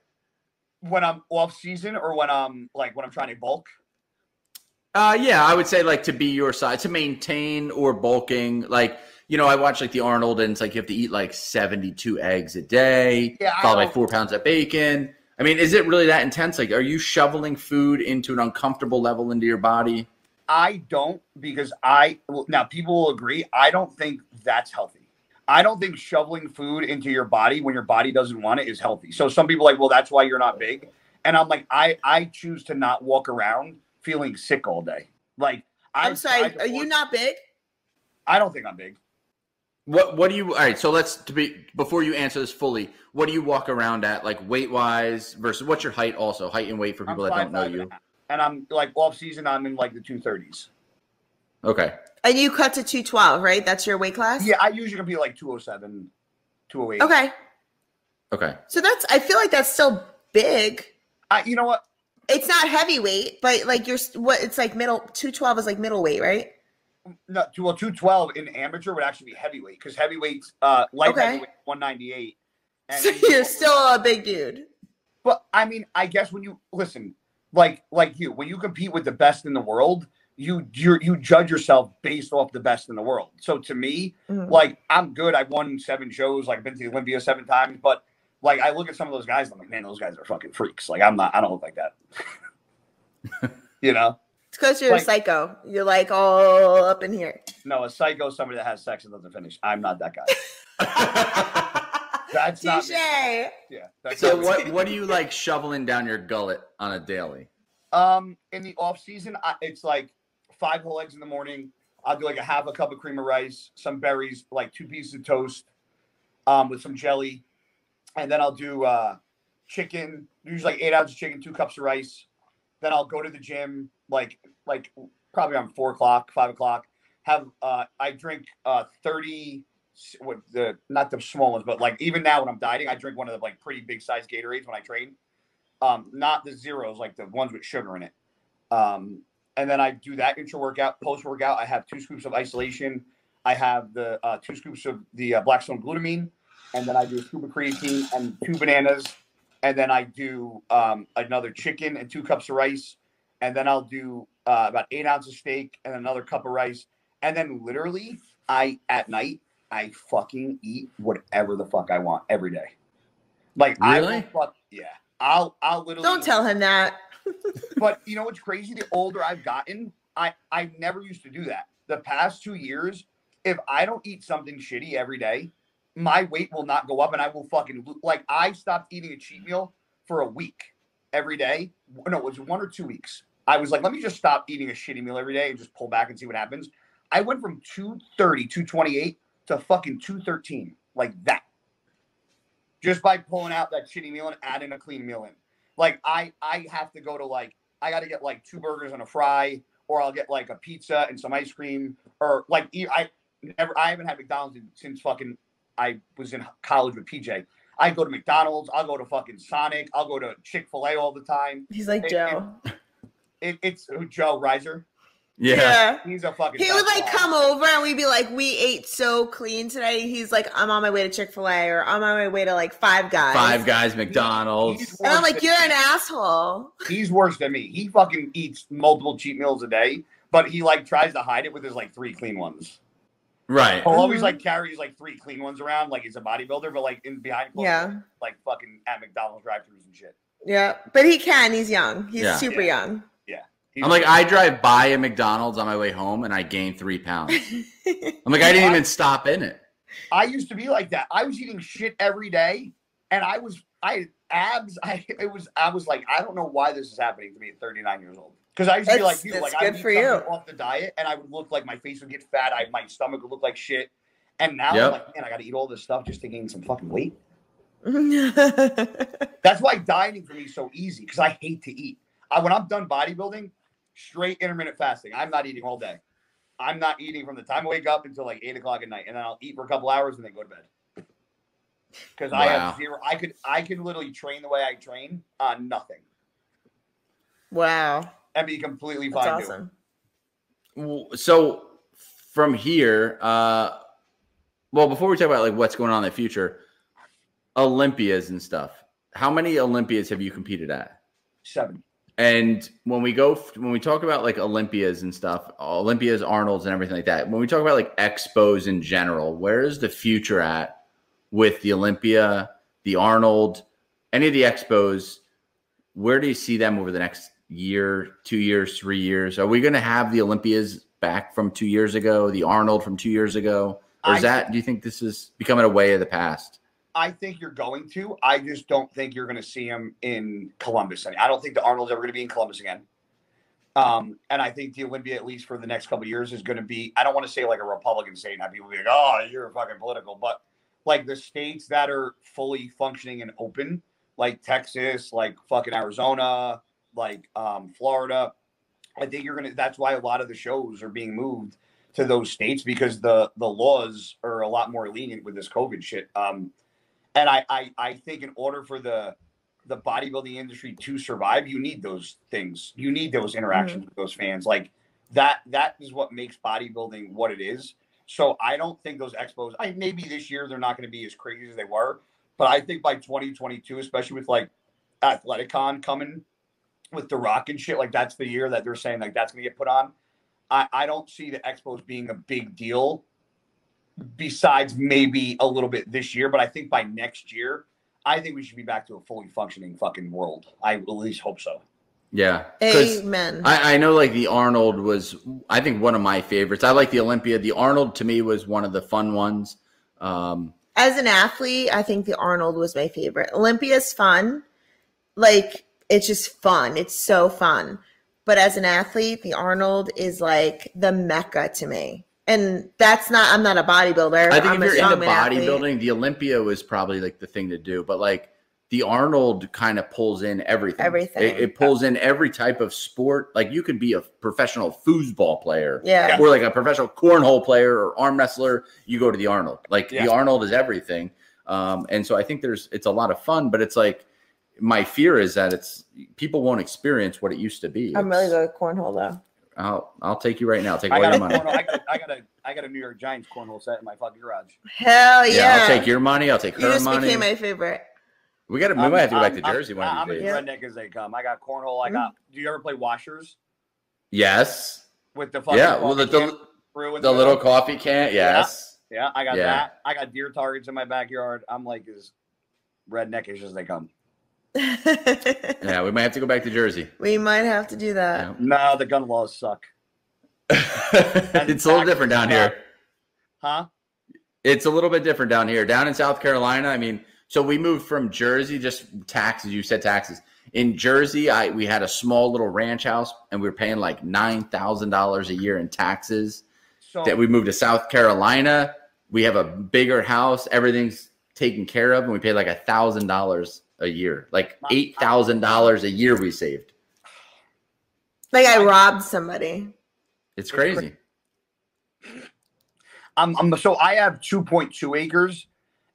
when I'm off season or when I'm like when I'm trying to bulk. Uh, yeah, I would say like to be your size to maintain or bulking. Like you know, I watch like the Arnold, and it's like you have to eat like seventy-two eggs a day, Yeah, followed by four pounds of bacon. I mean, is it really that intense? Like, are you shoveling food into an uncomfortable level into your body? I don't because I well, now people will agree. I don't think that's healthy. I don't think shoveling food into your body when your body doesn't want it is healthy. So some people are like, well, that's why you're not big. And I'm like, I I choose to not walk around feeling sick all day. Like I'm I've sorry. tried to Are you not big? I don't think I'm big. What What do you? All right, so let's to be before you answer this fully. What do you walk around at, like weight wise versus what's your height? Also, height and weight for people I'm that don't know 5'5" and a you. And I'm like off season, I'm in like the two thirties. Okay, And you cut to 212, right? That's your weight class? Yeah, I usually compete like 207, 208. Okay. okay. So that's, I feel like that's still big. I, you know what? It's not heavyweight, but like you're, what, it's like middle, 212 is like middleweight, right? No, well, 212 in amateur would actually be heavyweight because heayweights, uh, light Okay. heavyweight, 198. And So you're still a big dude. But I mean, I guess when you listen, like like you, when you compete with the best in the world, you you you judge yourself based off the best in the world. So to me, Mhm. like I'm good. I've won seven shows. Like I've been to the Olympia seven times. But like I look at some of those guys, I'm like, man, those guys are fucking freaks. Like I'm not. I don't look like that. you know. It's because you're Like- a psycho. You're like all up in here. No, a psycho is somebody that has sex and doesn't finish. I'm not that guy. That's not Touche. me. Yeah. That's so not me. what What do you like shoveling down your gullet on a daily? Um, in the off season, I, it's like five whole eggs in the morning. I'll do like a half a cup of cream of rice, some berries, like two pieces of toast, um, with some jelly, and then I'll do uh, chicken, usually like eight ounces of chicken, two cups of rice. Then I'll go to the gym, like like probably around four o'clock, five o'clock. Have uh, I drink uh thirty, what the not the small ones, but like even now when I'm dieting, I drink one of the like pretty big size Gatorades when I train um, not the zeros, like the ones with sugar in it. Um, and then I do that intra workout. Post workout, I have two scoops of isolation. I have the uh, two scoops of the uh, Blackstone glutamine, and then I do a scoop of creatine and two bananas. And then I do um, another chicken and two cups of rice. And then I'll do uh, about eight ounces of steak and another cup of rice. And then literally, I at night I fucking eat whatever the fuck I want every day. Like I will Really? fuck yeah. I'll I'll literally Don't tell him that. but you know what's crazy? The older I've gotten, I I never used to do that. The past two years, if I don't eat something shitty every day, my weight will not go up, and I will fucking like. I stopped eating a cheat meal for a week every day. No, it was one or two weeks. I was like, let me just stop eating a shitty meal every day and just pull back and see what happens. I went from 230, 228 to fucking 213, like that. Just by pulling out that shitty meal and adding a clean meal in. Like I I have to go to like I got to get like two burgers and a fry, or I'll get like a pizza and some ice cream, or like I never I haven't had McDonald's in- since fucking I was in college with PJ. I go to McDonald's. I'll go to fucking Sonic. I'll go to Chick Fil A all the time. He's like It- Joe. It, it's uh, Joe Reiser. Yeah. He's a fucking. He would like tough come over and we'd be like, "We ate so clean today." He's like, "I'm on my way to Chick Fil A or I'm on my way to like Five Guys." Five guys, He's McDonald's. And I'm like, "You're an asshole." He's worse than me. He fucking eats multiple cheat meals a day, but he like tries to hide it with his like three clean ones. Right. He'll always Mhm. like carries like three clean ones around, like he's a bodybuilder, but like in behind closed Yeah. doors, like fucking at McDonald's drive-throughs and shit. Yeah, but he can. He's young. He's Yeah. super Yeah. He's I'm like, I drive by a McDonald's on my way home and I gain three pounds. I'm like, I didn't even stop in it. I used to be like that. I was eating shit every day, and I was I had abs. I it was I was like I don't know why this is happening to me at 39 years old. Because I used to be like you, it's like I good would eat for something you. off the diet, and I would look like my face would get fat. I my stomach would look like shit. And now Yep. I'm like, man, I got to eat all this stuff just to gain some fucking weight. That's why dieting for me is so easy because I hate to eat. I, when I'm done bodybuilding, straight intermittent fasting. I'm not eating all day. I'm not eating from the time I wake up until like eight o'clock at night, and then I'll eat for a couple hours and then go to bed. Because I have zero. I could I can literally train the way I train on nothing wow, and be completely fine. doing it. awesome. W- So from here, uh, well, before we talk about like what's going on in the future, Olympias and stuff. How many Olympias have you competed at? Seven. And when we go, when we talk about like Olympias and stuff, Olympias, Arnold's, and everything like that, when we talk about like expos in general, where is the future at with the Olympia, the Arnold, any of the expos? Where do you see them over the next year, two years, three years? Are we going to have the Olympias back from two years ago, the Arnold from two years ago? Or is I- that, do you think this is becoming a way of the past? I think you're going to. I just don't think you're going to see him in Columbus. I don't think the Arnold's ever going to be in Columbus again. Um, and I think the Olympia, at least for the next couple years, is going to be. I don't want to say like a Republican state. Not people be like, "Oh, you're fucking political," but like the states that are fully functioning and open, like Texas, like fucking Arizona, like um, Florida. I think you're gonna. That's why a lot of the shows are being moved to those states because the the laws are a lot more lenient with this COVID shit. Um, and I, I I think in order for the the bodybuilding industry to survive, you need those things. You need those interactions with those fans. Like that that is what makes bodybuilding what it is. So I don't think those expos. I maybe this year they're not going to be as crazy as they were, but I think by 2022, especially with like Athleticon coming with the Rock and shit, like that's the year that they're saying like that's going to get put on. I, I don't see the expos being a big deal besides maybe a little bit this year, but I think by next year, I think we should be back to a fully functioning fucking world. I at least hope so. Yeah. Amen. I, I know like the Arnold was I think one of my favorites. I like the Olympia. The Arnold to me was one of the fun ones. Um As an athlete, I think the Arnold was my favorite. Olympia's fun. Like it's just fun. It's so fun. But as an athlete, the Arnold is like the mecca to me. And that's not I'm not a bodybuilder. I think I'm if you're into strongman athlete. bodybuilding, the Olympia was probably like the thing to do. But like the Arnold kind of pulls in everything. Everything. It, it pulls in every type of sport. Like you could be a professional foosball player. Yeah. Or like a professional cornhole player or arm wrestler, you go to the Arnold. Like Yeah. the Arnold is everything. Um, and so I think there's it's a lot of fun, but it's like my fear is that it's people won't experience what it used to be. I'm really It's- good at cornhole though. I'll I'll take you right now. I'll take I all your money. cornhole, I, got, I got a I got a New York Giants cornhole set in my fucking garage. Hell yeah. Yeah, I'll take your money. I'll take You her just money. became my favorite. we got to. We I'm- might have to go back I'm- to Jersey I'm, one I'm of these as days. redneck as they come. I got cornhole. I mm-hmm. got. Do you ever play washers Yes. with the fucking Yeah. Well, the coffee can the, through the little coffee can. Yes. Yeah, I got Yeah. that. I got deer targets in my backyard. I'm like as redneckish as they come. Yeah. We might have to go back to Jersey. we might have to do that. Yeah. No, the gun laws suck. it's a little different down here. Huh? It's a little bit different down here. Down in South Carolina, I mean, so we moved from Jersey, just taxes. You said taxes. In Jersey, I we had a small little ranch house, and we were paying like nine thousand dollars a year in taxes. So That we moved to South Carolina, we have a bigger house. Everything's taken care of, and we pay like a thousand dollars a year, like eight thousand dollars a year we saved. Like I robbed somebody. It's crazy. I'm, I'm so I have 2.2 acres,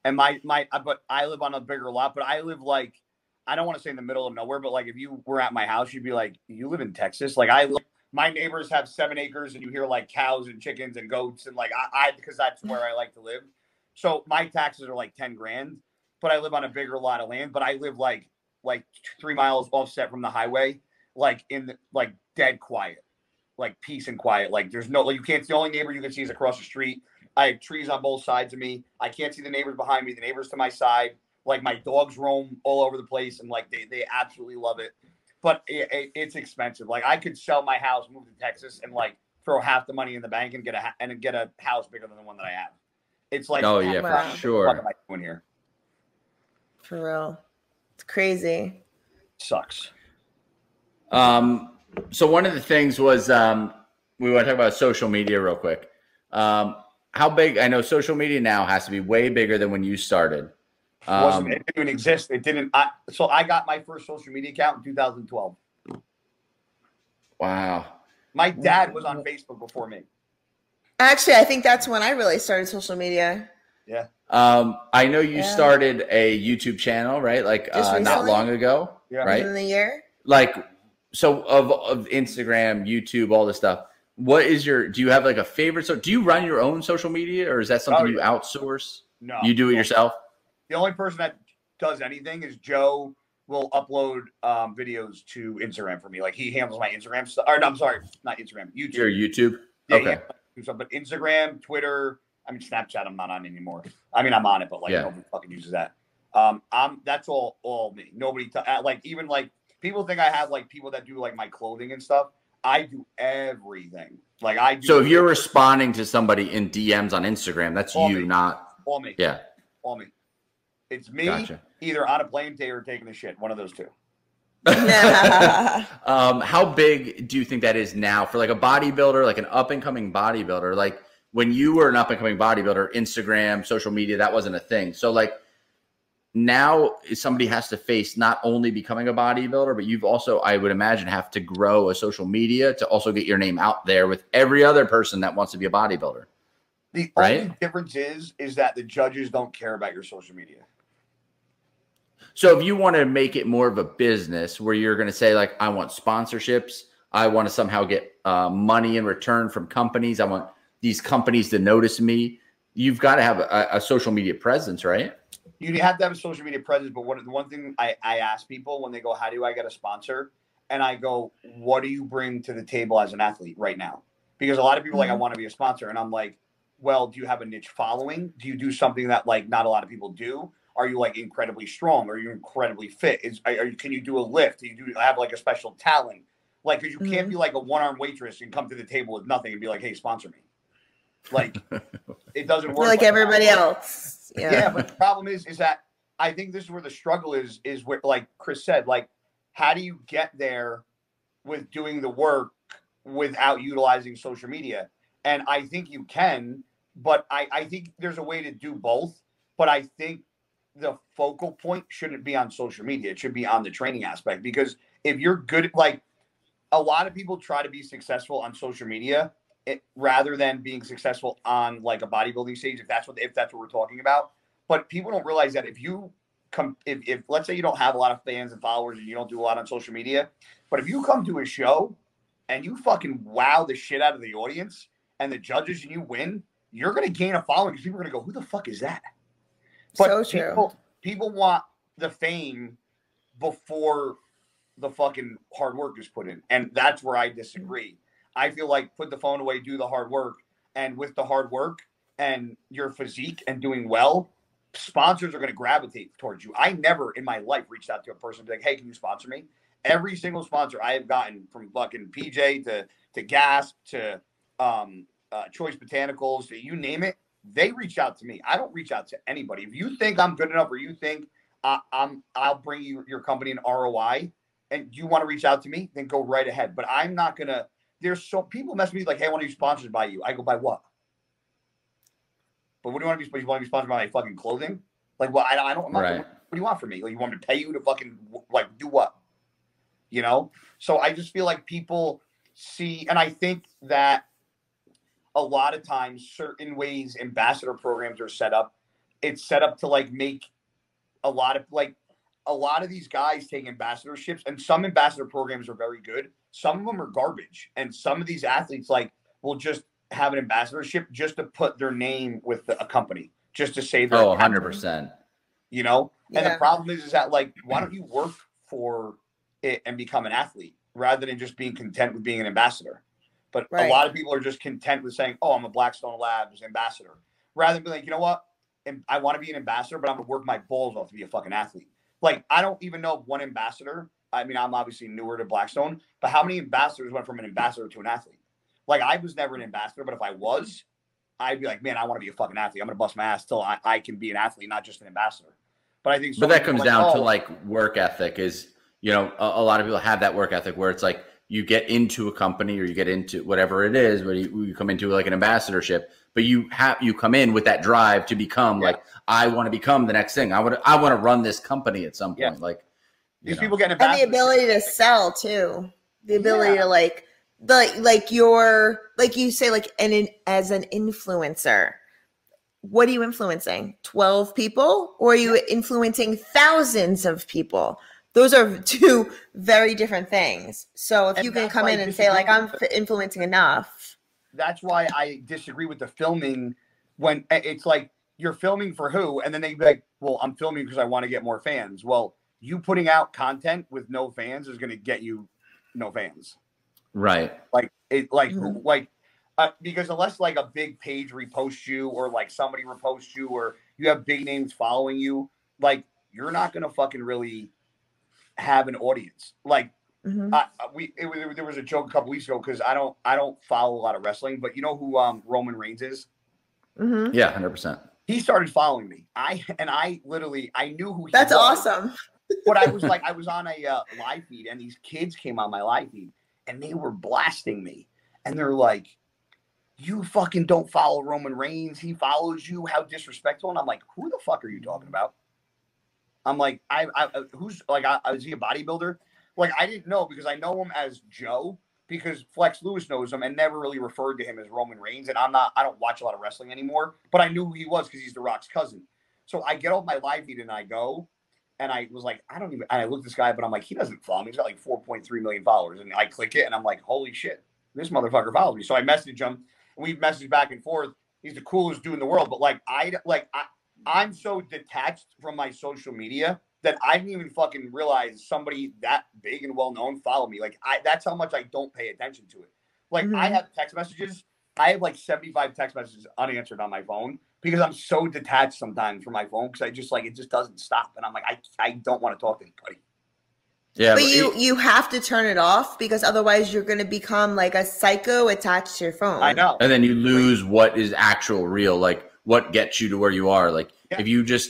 and my my but I live on a bigger lot, but I live like I don't want to say in the middle of nowhere, but like if you were at my house, you'd be like, you live in Texas. Like I my neighbors have seven acres, and you hear like cows and chickens and goats, and like I, I because that's where I like to live. So my taxes are like ten grand, but I live on a bigger lot of land. But I live like like three miles offset from the highway, like in the, like dead quiet, like peace and quiet. Like there's no like you can't. The only neighbor you can see is across the street. I have trees on both sides of me. I can't see the neighbors behind me. The neighbors to my side. Like my dogs roam all over the place, and like they they absolutely love it. But it, it, it's expensive. Like I could sell my house, move to Texas, and like throw half the money in the bank and get a and get a house bigger than the one that I have. It's like oh yeah, for sure. What am I doing here? For real. It's crazy. Sucks. Um, so one of the things was um, we want to talk about social media real quick. Um, how big? I know social media now has to be way bigger than when you started. wasn't Um, it didn't exist. It didn't. I, so I got my first social media account in 2012. wow. My dad was on Facebook before me. Actually, I think that's when I really started social media. Um, I know you Yeah. started a YouTube channel, right? Like uh, not long ago, Yeah. right? In the year. Like, so of of Instagram, YouTube, all this stuff. What is your? Do you have like a favorite? So, do you run your own social media, or is that something Oh, you outsource? No, You do it no. yourself. The only person that does anything is Joe. Will upload um, videos to Instagram for me. Like he handles my Instagram stuff. Or no, I'm sorry, not Instagram. YouTube. Your YouTube. Yeah, okay. handles but Instagram, Twitter. I mean Snapchat. I'm not on anymore. I mean I'm on it, but like Yeah. nobody fucking uses that. Um, I'm that's all all me. Nobody t- uh, like even like people think I have like people that do like my clothing and stuff. I do everything. Like I do. So if you're responding to somebody in DMs on Instagram, that's All you, me. not all me, yeah. all me. It's me Gotcha. either on a plane day or taking a shit. One of those two. um, how big do you think that is now for like a bodybuilder, like an up and coming bodybuilder? Like when you were an up and coming bodybuilder, Instagram, social media, that wasn't a thing. So like now somebody has to face not only becoming a bodybuilder, but you've also, I would imagine, have to grow a social media to also get your name out there with every other person that wants to be a bodybuilder. The Right? only difference is is that the judges don't care about your social media. So if you want to make it more of a business where you're going to say like, I want sponsorships, I want to somehow get uh, money in return from companies, I want these companies to notice me. You've got to have a, a social media presence, right? You have to have a social media presence, but one the one thing I, I ask people when they go, How do I get a sponsor? And I go, What do you bring to the table as an athlete right now? Because a lot of people are like, I Mhm. want to be a sponsor. And I'm like, Well, do you have a niche following? Do you do something that like not a lot of people do? Are you like incredibly strong? Are you incredibly fit? Is are you, can you do a lift? Do you do have like a special talent? Like, because you can't be like a one arm waitress and come to the table with nothing and be like, Hey, sponsor me. Like, it doesn't work like that. everybody else. Yeah. Yeah. but the problem is, is that I think this is where the struggle is. Is where, like Chris said, like, how do you get there with doing the work without utilizing social media? And I think you can, but I, I think there's a way to do both. But I think the focal point shouldn't be on social media. It should be on the training aspect because if you're good, like a lot of people try to be successful on social media it, rather than being successful on like a bodybuilding stage, if that's what if that's what we're talking about. But people don't realize that if you come, if, if let's say you don't have a lot of fans and followers and you don't do a lot on social media, but if you come to a show and you fucking wow the shit out of the audience and the judges and you win, you're gonna gain a following because people are gonna go, "Who the fuck is that?" So true. People, people want the fame before the fucking hard work is put in, and that's where I disagree. I feel like put the phone away, do the hard work, and with the hard work and your physique and doing well, sponsors are going to gravitate towards you. I never in my life reached out to a person like, "Hey, can you sponsor me?" Every single sponsor I have gotten from fucking PJ to to Gasp to um, uh, Choice Botanicals to you name it, they reach out to me. I don't reach out to anybody. If you think I'm good enough or you think uh, I'm, I'll bring you your company an ROI, and you want to reach out to me, then go right ahead. But I'm not gonna. There's so people mess with me like, hey, I want to be sponsored by you. I go by what? But what do you want to be? You want to be sponsored by my fucking clothing? Like, well, I, I don't. I'm not- Right. What do you want from me? Like, you want me to pay you to fucking like do what? You know. So I just feel like people see, and I think that a lot of times, certain ways ambassador programs are set up it's set up to like make a lot of like a lot of these guys take ambassadorships, and some ambassador programs are very good. Some of them are garbage, and some of these athletes like will just have an ambassadorship just to put their name with a company, just to say they're Oh, 100%. you know. And the problem is, is that like, why don't you work for it and become an athlete rather than just being content with being an ambassador? But Right. a lot of people are just content with saying, "Oh, I'm a Blackstone Labs ambassador," rather than be like, you know what, and I want to be an ambassador, but I'm gonna work my balls off to be a fucking athlete. Like, I don't even know one ambassador. I mean, I'm obviously newer to Blackstone, but how many ambassadors went from an ambassador to an athlete? Like, I was never an ambassador, but if I was, I'd be like, man, I want to be a fucking athlete. I'm gonna bust my ass till I, I can be an athlete, not just an ambassador. But I think, so but that comes are down to "Oh, like work ethic is you know a, a lot of people have that work ethic where it's like you get into a company or you get into whatever it is but you, you come into like an ambassadorship but you have you come in with that drive to become Yeah. like i want to become the next thing i want to i want to run this company at some point Yeah. like these know. people get and the ability to sell too. The ability Yeah. to like the like your like you say like and in, as an influencer what are you influencing? 12 people? Or are you influencing thousands of people? Those are two very different things. So if And you can come in and say like i'm influencing enough. That's why I disagree with the filming when eh, it's like you're filming for who, and then they be like, "Well, I'm filming because I want to get more fans." Well, you putting out content with no fans is going to get you no fans. right Like it, like Mhm. like uh, because unless like a big page reposts you or like somebody reposts you or you have big names following you, like you're not going to fucking really have an audience. Like Mhm. I, I- we it, was- there was a joke a couple weeks ago because I don't I don't follow a lot of wrestling, but you know who um Roman Reigns is? Mhm. yeah 100% He started following me. I and I literally I knew who he that's was, awesome But I was like I was on a uh, live feed and these kids came on my live feed and they were blasting me and they're like, "You fucking don't follow Roman Reigns. He follows you. How disrespectful!" And I'm like, "Who the fuck are you talking about?" I'm like, I, I uh, who's like, I, is he a bodybuilder? Like, I didn't know because I know him as Joe because Flex Lewis knows him and never really referred to him as Roman Reigns. And I'm not, I don't watch a lot of wrestling anymore, but I knew who he was because he's The Rock's cousin. So I get off my live feed and I go, and I was like, I don't even, and I look at this guy, but I'm like, he doesn't follow me. He's got like 4.3 million followers. And I click it and I'm like, holy shit, this motherfucker follows me. So I message him and we message back and forth. He's the coolest dude in the world. But like, I, like, I, I'm so detached from my social media that I didn't even fucking realize somebody that big and well known followed me. Like I that's how much I don't pay attention to it. Like I Mhm. have text messages. I have like 75 text messages unanswered on my phone because I'm so detached sometimes from my phone because I just like it just doesn't stop. And I'm like, I, I don't want to talk to anybody. yeah but but you it- you have to turn it off because otherwise you're going to become like a psycho attached to your phone I know. and then you lose what is actual real like what gets you to where you are like Yeah. if you just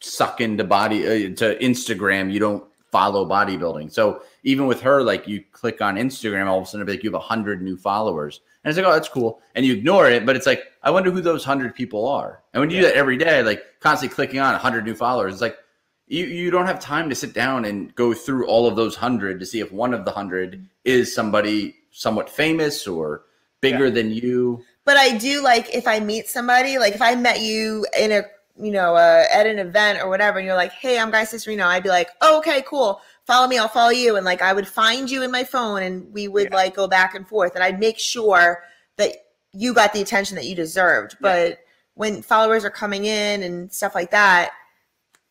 suck into body uh, to instagram you don't follow bodybuilding. So even with her like you click on instagram all of a sudden it'll be like you have a 100 new followers. And it's like oh that's cool. And you ignore it but it's like i wonder who those 100 people are. And when you do that every day like constantly clicking on a 100 new followers it's like you, you don't have time to sit down and go through all of those 100 to see if one of the 100 is somebody somewhat famous or bigger than you. But I do like if I meet somebody, like if I met you in a, you know, uh, at an event or whatever, and you're like, "Hey, I'm Guy Cisternino," I'd be like, oh, "Okay, cool. Follow me. I'll follow you." And like I would find you in my phone, and we would Yeah. like go back and forth, and I'd make sure that you got the attention that you deserved. But when followers are coming in and stuff like that,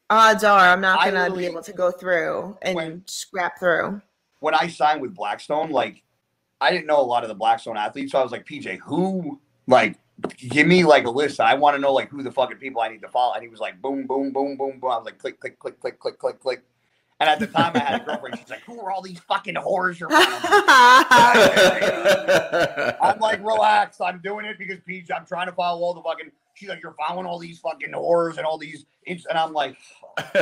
odds are I'm not gonna be able to go through and When- scrap through. when I signed with Blackstone, like I didn't know a lot of the Blackstone athletes, so I was like, PJ, who like give me like a list. I want to know like who the fucking people I need to follow. And he was like, boom, boom, boom, boom, boom. I was like, click, click, click, click, click, click, click. And at the time, I had a girlfriend. She's like, "Who are all these fucking whores you're following?" I'm like, "Relax. I'm doing it because PJ. I'm trying to follow all the fucking." She's like, "You're following all these fucking whores and all these," and I'm like,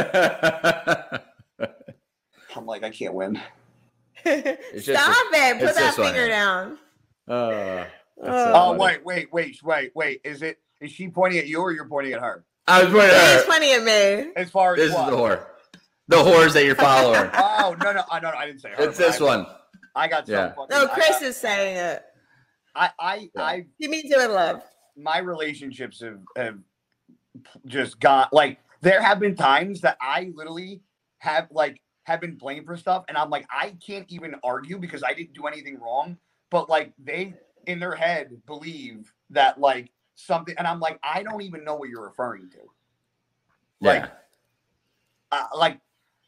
"I'm like, I can't win." just Stop it. Put that this one finger down. Uh, that's Oh, wait, wait, wait, wait, wait. Is it? Is she pointing at you or you're pointing at her? I was pointing at He's her. pointing at me. As far as This is the whore. The whores that you're following. Oh no, no, I no, no, I didn't say her. it's this I, one. I got some Yeah. fucking. No, Chris got- is saying it. I, I, Yeah. I, He means it with love. my relationships have, have just got like there have been times that I literally have like have been blamed for stuff and I'm like I can't even argue because I didn't do anything wrong but like they in their head believe that like something and I'm like I don't even know what you're referring to like yeah. uh, like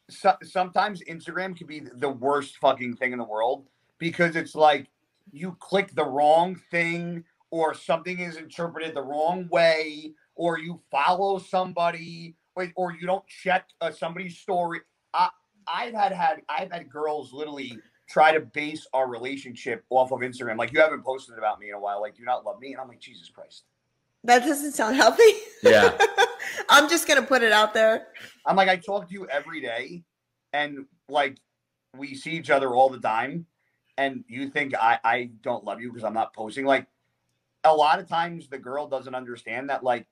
so, sometimes Instagram can be the worst fucking thing in the world because it's like you click the wrong thing or something is interpreted the wrong way or you follow somebody or, or you don't check uh, somebody's story. I, I've had had I've had girls literally try to base our relationship off of Instagram. Like you haven't posted about me in a while. Like do you not love me? And I'm like Jesus Christ. That doesn't sound healthy. Yeah. I'm just gonna put it out there. I'm like, I talk to you every day, and like we see each other all the time, and you think I, I don't love you because I'm not posting. Like a lot of times the girl doesn't understand that, like,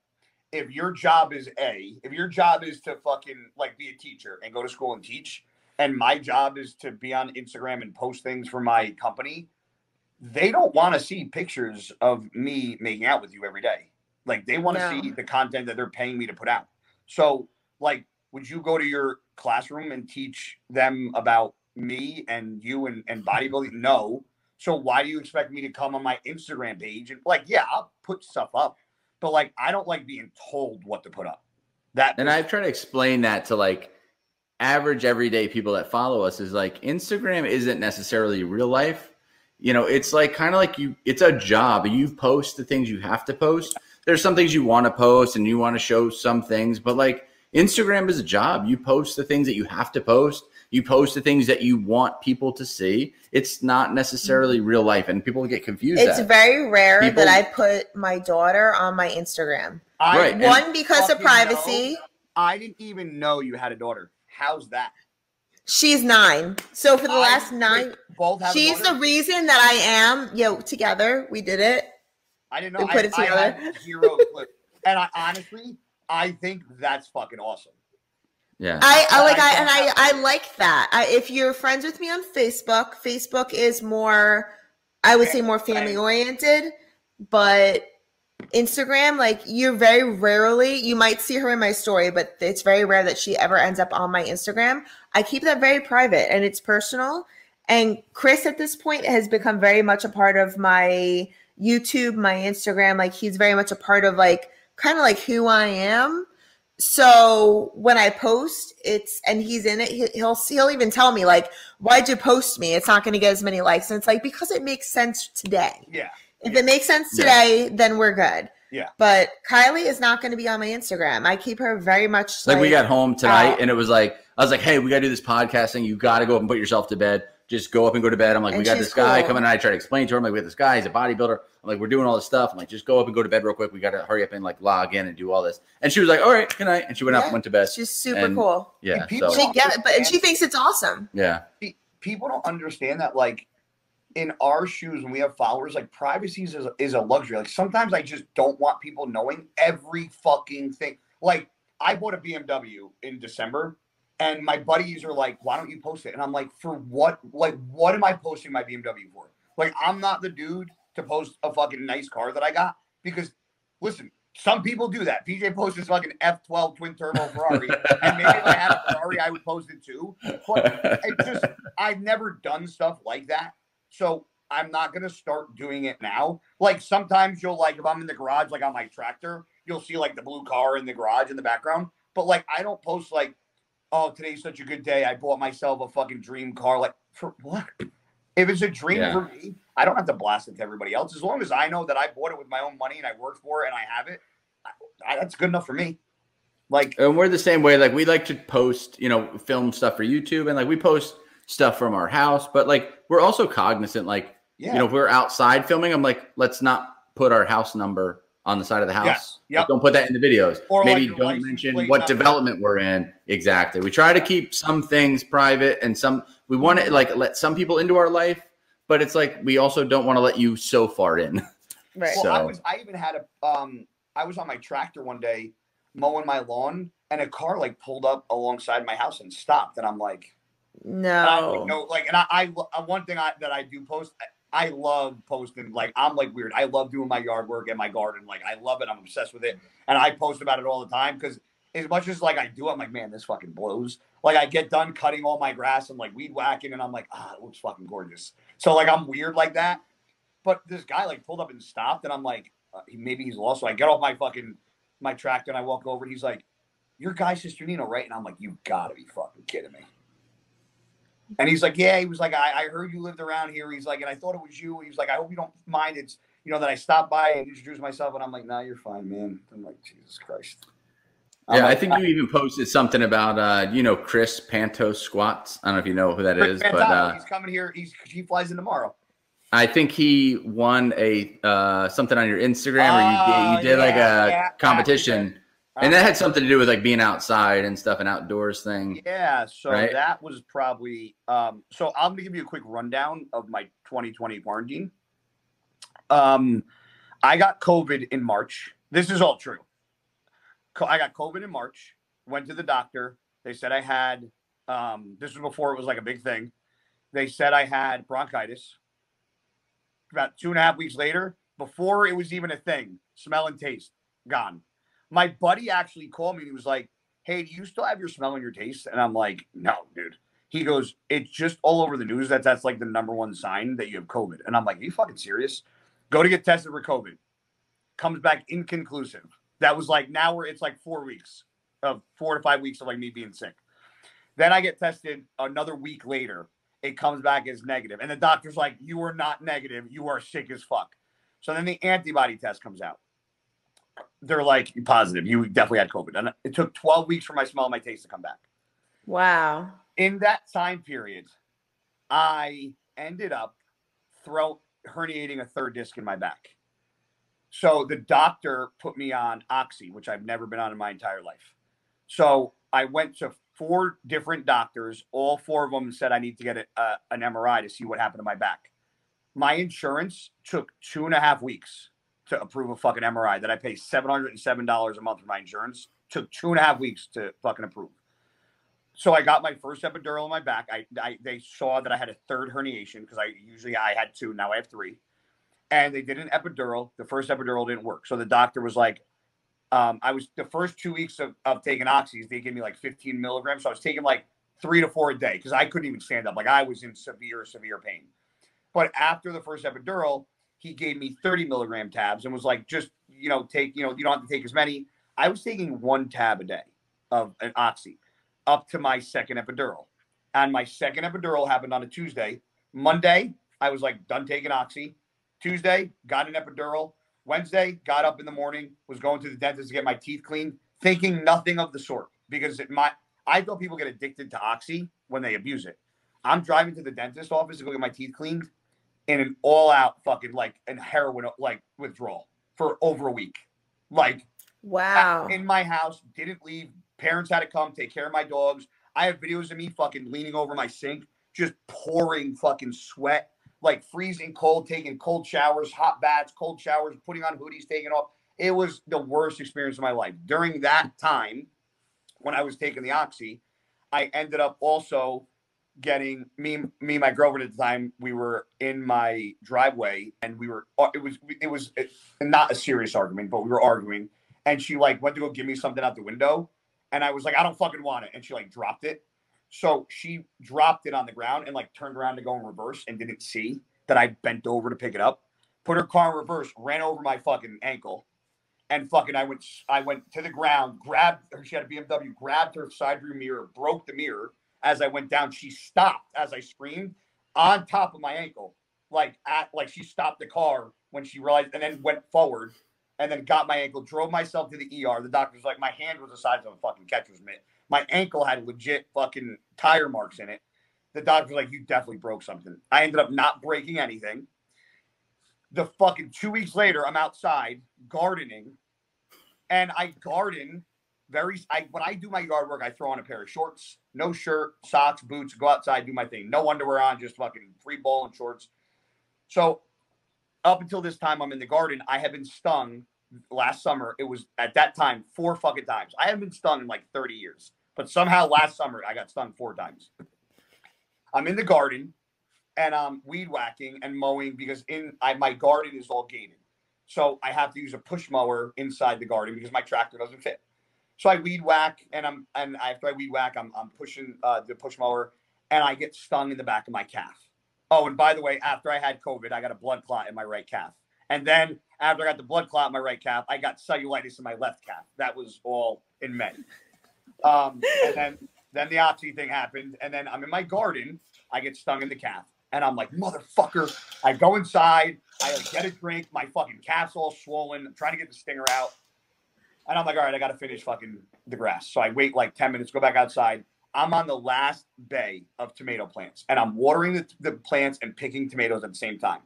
if your job is A, if your job is to fucking like be a teacher and go to school and teach, and my job is to be on Instagram and post things for my company, they don't want to see pictures of me making out with you every day. Like they want to No. see the content that they're paying me to put out. So, like, would you go to your classroom and teach them about me and you and, and bodybuilding? No. So why do you expect me to come on my Instagram page and like, yeah, I'll put stuff up, but like, I don't like being told what to put up. That And I've tried to explain that to like average everyday people that follow us is like Instagram isn't necessarily real life. You know, it's like kind of like you it's a job. You post the things you have to post. There's some things you want to post and you want to show some things, but like Instagram is a job. You post the things that you have to post. You post the things that you want people to see. It's not necessarily mm-hmm. real life and people get confused. It's at. very rare People- that I put my daughter on my Instagram. I, Right. And- One because of privacy. know- I didn't even know you had a daughter. How's that? She's nine. So for the I- last nine, both have she's the reason that I am. Yo, together we did it. I didn't know. we put I, it I together. had zero clue. And I honestly, I think that's fucking awesome. yeah. I, I like I I and I I like that. I, if you're friends with me on Facebook, Facebook is more, I would say more family oriented, but Instagram, like you're very rarely, you might see her in my story, but it's very rare that she ever ends up on my Instagram. I keep that very private and it's personal. And Chris at this point has become very much a part of my YouTube, my Instagram. Like he's very much a part of like kind of like who I am. So when I post, it's and he's in it. he- He'll see he'll even tell me like, "Why'd you post me? It's not going to get as many likes." And it's like because it makes sense today. Yeah. If it makes sense Yeah. today, then we're good. Yeah. But Kylie is not going to be on my Instagram. I keep her very much like we got home tonight uh, and it was like I was like, hey, we gotta do this podcasting. You gotta go up and put yourself to bed. Just go up and go to bed. I'm like, we got she's this guy cool. coming. And I try to explain to her, I'm like, we got this guy. He's a bodybuilder. I'm like, we're doing all this stuff. I'm like, just go up and go to bed real quick. We gotta hurry up and like log in and do all this. And she was like, all right, good night. And she went up and went to bed. She's super And- cool. Yeah. People So She get but and she thinks it's awesome. yeah. People don't understand that, like, in our shoes, when we have followers, like, privacy is, is a luxury. Like, sometimes I just don't want people knowing every fucking thing. Like, I bought a BMW in December, and my buddies are like, why don't you post it? And I'm like, for what? Like, what am I posting my BMW for? Like, I'm not the dude to post a fucking nice car that I got because, listen, some people do that. PJ posts his fucking F12 twin turbo Ferrari, and maybe if I had a Ferrari, I would post it too. But it just I've never done stuff like that. So I'm not gonna start doing it now. Like sometimes you'll like if I'm in the garage, like on my tractor, you'll see like the blue car in the garage in the background. But like I don't post like, oh, today's such a good day. I bought myself a fucking dream car. Like for what? If it's a dream Yeah. for me, I don't have to blast it to everybody else. As long as I know that I bought it with my own money and I worked for it and I have it, I, I, that's good enough for me. Like And we're the same way. Like we like to post, you know, film stuff for YouTube, and like we post stuff from our house. But like we're also cognizant, like yeah, you know, if we're outside filming, I'm like, let's not put our house number on the side of the house. Yes. Like, don't put that in the videos. Or, Maybe your don't mention what number. development we're in. Exactly. We try to keep some things private and some we want to like let some people into our life, but it's like we also don't want to let you so far in. Right. Well, I was I even had a um I was on my tractor one day mowing my lawn and a car like pulled up alongside my house and stopped and I'm like I No. don't know like and I, I uh, one thing I that I do post I love posting. Like I'm like weird. I love doing my yard work and my garden. Like I love it. I'm obsessed with it, and I post about it all the time because as much as like I do, I'm like, man, this fucking blows. Like I get done cutting all my grass and like weed whacking, and I'm like, ah, it looks fucking gorgeous. So like I'm weird like that. But this guy like pulled up and stopped, and I'm like, uh, maybe he's lost. So I get off my fucking my tractor and I walk over. And he's like, "Your guy, Cisternino, right?" And I'm like, "You gotta be fucking kidding me." And he's like, "Yeah." He was like, I, "I heard you lived around here." He's like, "And I thought it was you." He was like, "I hope you don't mind. It's you know that I stopped by and introduced myself." And I'm like, "Nah, you're fine, man." I'm like, "Jesus Christ." I'm Yeah, I like, think you even posted something about uh, you know, Chris Pantos squats. I don't know if you know who that Chris is, but uh, he's coming here. He's he flies in tomorrow. I think he won a uh, something on your Instagram, or you, Oh, you did like a yeah, competition, and that had something to do with like being outside and stuff, an outdoors thing. Yeah, so Right. that was probably um so I'm gonna give you a quick rundown of my 2020 quarantine. Um I got COVID in March. This is all true. I got COVID in March, went to the doctor. They said I had um this was before it was like a big thing. They said I had bronchitis. About two and a half weeks later, before it was even a thing, smell and taste gone. My buddy actually called me and he was like, hey, do you still have your smell and your taste? And I'm like, no, dude. He goes, it's just all over the news that that's like the number one sign that you have COVID. And I'm like, are you fucking serious? Go to get tested for COVID. Comes back inconclusive. That was like, now we're, it's like four weeks of four to five weeks of like me being sick. Then I get tested another week later. It comes back as negative. And the doctor's like, you are not negative. You are sick as fuck. So then the antibody test comes out they're like positive. You definitely had COVID, and it took 12 weeks for my smell and my taste to come back. Wow. In that time period, I ended up throw herniating a third disc in my back. So the doctor put me on oxy, which I've never been on in my entire life. So I went to four different doctors. All four of them said I need to get a, a, an MRI to see what happened to my back. My insurance took two and a half weeks to approve a fucking MRI that I pay seven hundred and seven dollars a month for my insurance. Took two and a half weeks to fucking approve. So I got my first epidural in my back. I, I they saw that I had a third herniation because I usually I had two, now I have three. And they did an epidural. The first epidural didn't work. So the doctor was like, um, I was the first two weeks of, of taking oxys, they gave me like 15 milligrams. So I was taking like three to four a day because I couldn't even stand up. Like I was in severe, severe pain. But after the first epidural, he gave me 30 milligram tabs and was like, just, you know, take, you know, you don't have to take as many. I was taking one tab a day of an oxy up to my second epidural. And my second epidural happened on a Tuesday. Monday, I was like done taking oxy. Tuesday, got an epidural. Wednesday, got up in the morning, was going to the dentist to get my teeth cleaned, thinking nothing of the sort because it my I thought people get addicted to oxy when they abuse it. I'm driving to the dentist office to go get my teeth cleaned in an all-out fucking like an heroin like withdrawal for over a week. Like Wow. in my house, didn't leave. Parents had to come take care of my dogs. I have videos of me fucking leaning over my sink, just pouring fucking sweat, like freezing cold, taking cold showers, hot baths, cold showers, putting on hoodies, taking off. It was the worst experience of my life. During that time, when I was taking the oxy, I ended up also getting me me my girlfriend at the time we were in my driveway and we were uh, it was it was it, not a serious argument but we were arguing. And she like went to go give me something out the window. And i was like i don't fucking want it. And she like dropped it. So she dropped it on the ground and like turned around to go in reverse and didn't see that i bent over to pick it up. Put her car in reverse ran over my fucking ankle. And fucking i went i went to the ground grabbed her she had a bmw grabbed her side view mirror broke the mirror as I went down, she stopped as I screamed on top of my ankle, like at like she stopped the car when she realized, and then went forward, and then got my ankle, drove myself to the ER. The doctor's like, my hand was the size of a fucking catcher's mitt. My ankle had legit fucking tire marks in it. The doctor's like, you definitely broke something. I ended up not breaking anything. The fucking two weeks later, I'm outside gardening, and I garden very I when I do my yard work, I throw on a pair of shorts, no shirt, socks, boots, go outside, do my thing. No underwear on, just fucking free ball and shorts. So up until this time I'm in the garden, I have been stung last summer. It was at that time four fucking times. I haven't been stung in like 30 years. But somehow last summer I got stung four times. I'm in the garden. and I'm weed whacking and mowing because in I, my garden is all gated. So I have to use a push mower inside the garden because my tractor doesn't fit. So I weed whack and I'm and after I weed whack, I'm I'm pushing uh, the push mower and I get stung in the back of my calf. Oh, and by the way, after I had COVID, I got a blood clot in my right calf. And then after I got the blood clot in my right calf, I got cellulitis in my left calf. That was all in May. Um, and then then the oxy thing happened, and then I'm in my garden. I get stung in the calf, and I'm like, motherfucker! I go inside. I get a drink. My fucking calf's all swollen. I'm trying to get the stinger out, and I'm like, all right, I got to finish fucking the grass. So I wait like ten minutes, go back outside. I'm on the last bay of tomato plants, and I'm watering the, the plants and picking tomatoes at the same time.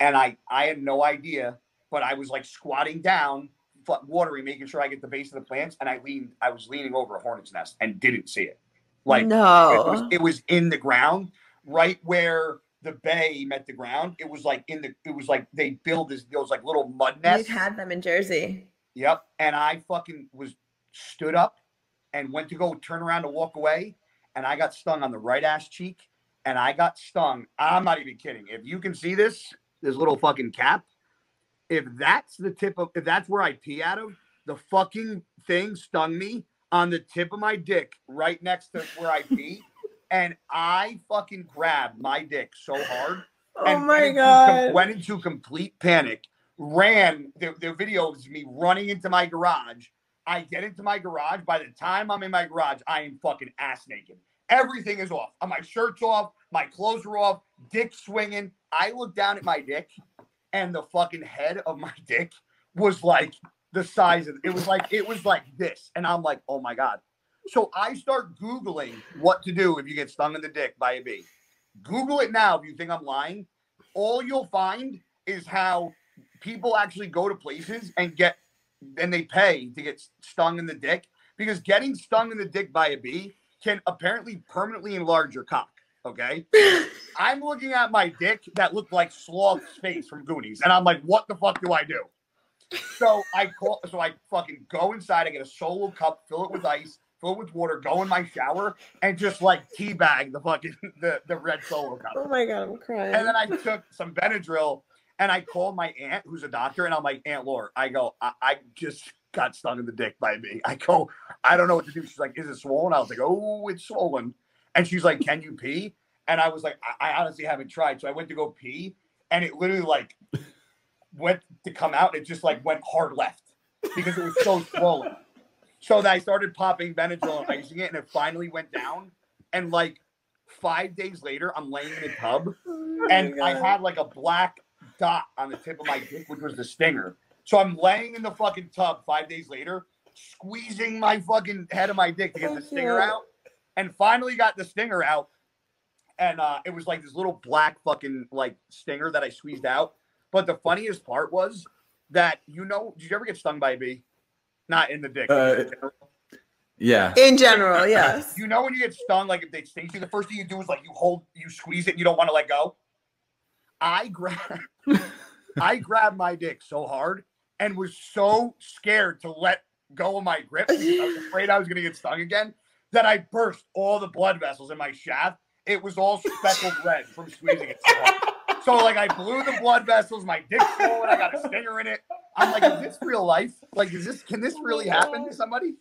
And I I had no idea, but I was like squatting down watering, making sure I get the base of the plants, and I leaned. I was leaning over a hornet's nest and didn't see it. Like no, it was, it was in the ground, right where the bay met the ground. It was like in the. It was like they build this those like little mud nests. We've had them in Jersey. Yep, and I fucking was stood up and went to go turn around to walk away, and I got stung on the right ass cheek, and I got stung. I'm not even kidding. If you can see this, this little fucking cap, if that's the tip of if that's where I pee out of, the fucking thing stung me on the tip of my dick right next to where I pee. and I fucking grabbed my dick so hard. Oh my god. went into complete panic. Ran the, the video is me running into my garage. I get into my garage. By the time I'm in my garage, I am fucking ass naked. Everything is off. My shirt's off. My clothes are off. Dick swinging. I look down at my dick and the fucking head of my dick was like the size of it was like it was like this and i'm like oh my god so i start googling what to do if you get stung in the dick by a bee google it now if you think i'm lying all you'll find is how people actually go to places and get and they pay to get stung in the dick because getting stung in the dick by a bee can apparently permanently enlarge your cock Okay. I'm looking at my dick that looked like Sloth's face from Goonies. And I'm like, what the fuck do I do? So I call so I fucking go inside, I get a solo cup, fill it with ice, fill it with water, go in my shower, and just like teabag the fucking the, the red solo cup. Oh my god, I'm crying. And then I took some Benadryl and I called my aunt, who's a doctor, and I'm like, Aunt Laura, I go, I, I just got stung in the dick by me. I go, I don't know what to do. She's like, Is it swollen? I was like, Oh, it's swollen. And she's like, Can you pee? And I was like, I, I honestly haven't tried. So I went to go pee, and it literally like went to come out. It just like went hard left because it was so swollen. So then I started popping Benadryl and icing it, and it finally went down. And like five days later, I'm laying in a tub, oh and I had like a black dot on the tip of my dick, which was the stinger. So I'm laying in the fucking tub five days later, squeezing my fucking head of my dick to get the stinger out and finally got the stinger out. And uh, it was like this little black fucking like stinger that I squeezed out. But the funniest part was that you know, did you ever get stung by a bee? Not in the dick. Uh, yeah. In general, yes. You know when you get stung, like if they sting you, the first thing you do is like you hold, you squeeze it, and you don't want to let go. I grab, I grabbed my dick so hard and was so scared to let go of my grip because I was afraid I was gonna get stung again that I burst all the blood vessels in my shaft. It was all speckled red from squeezing it so hard. So like I blew the blood vessels, my dick swollen, I got a stinger in it. I'm like, is this real life? Like, is this can this really happen to somebody?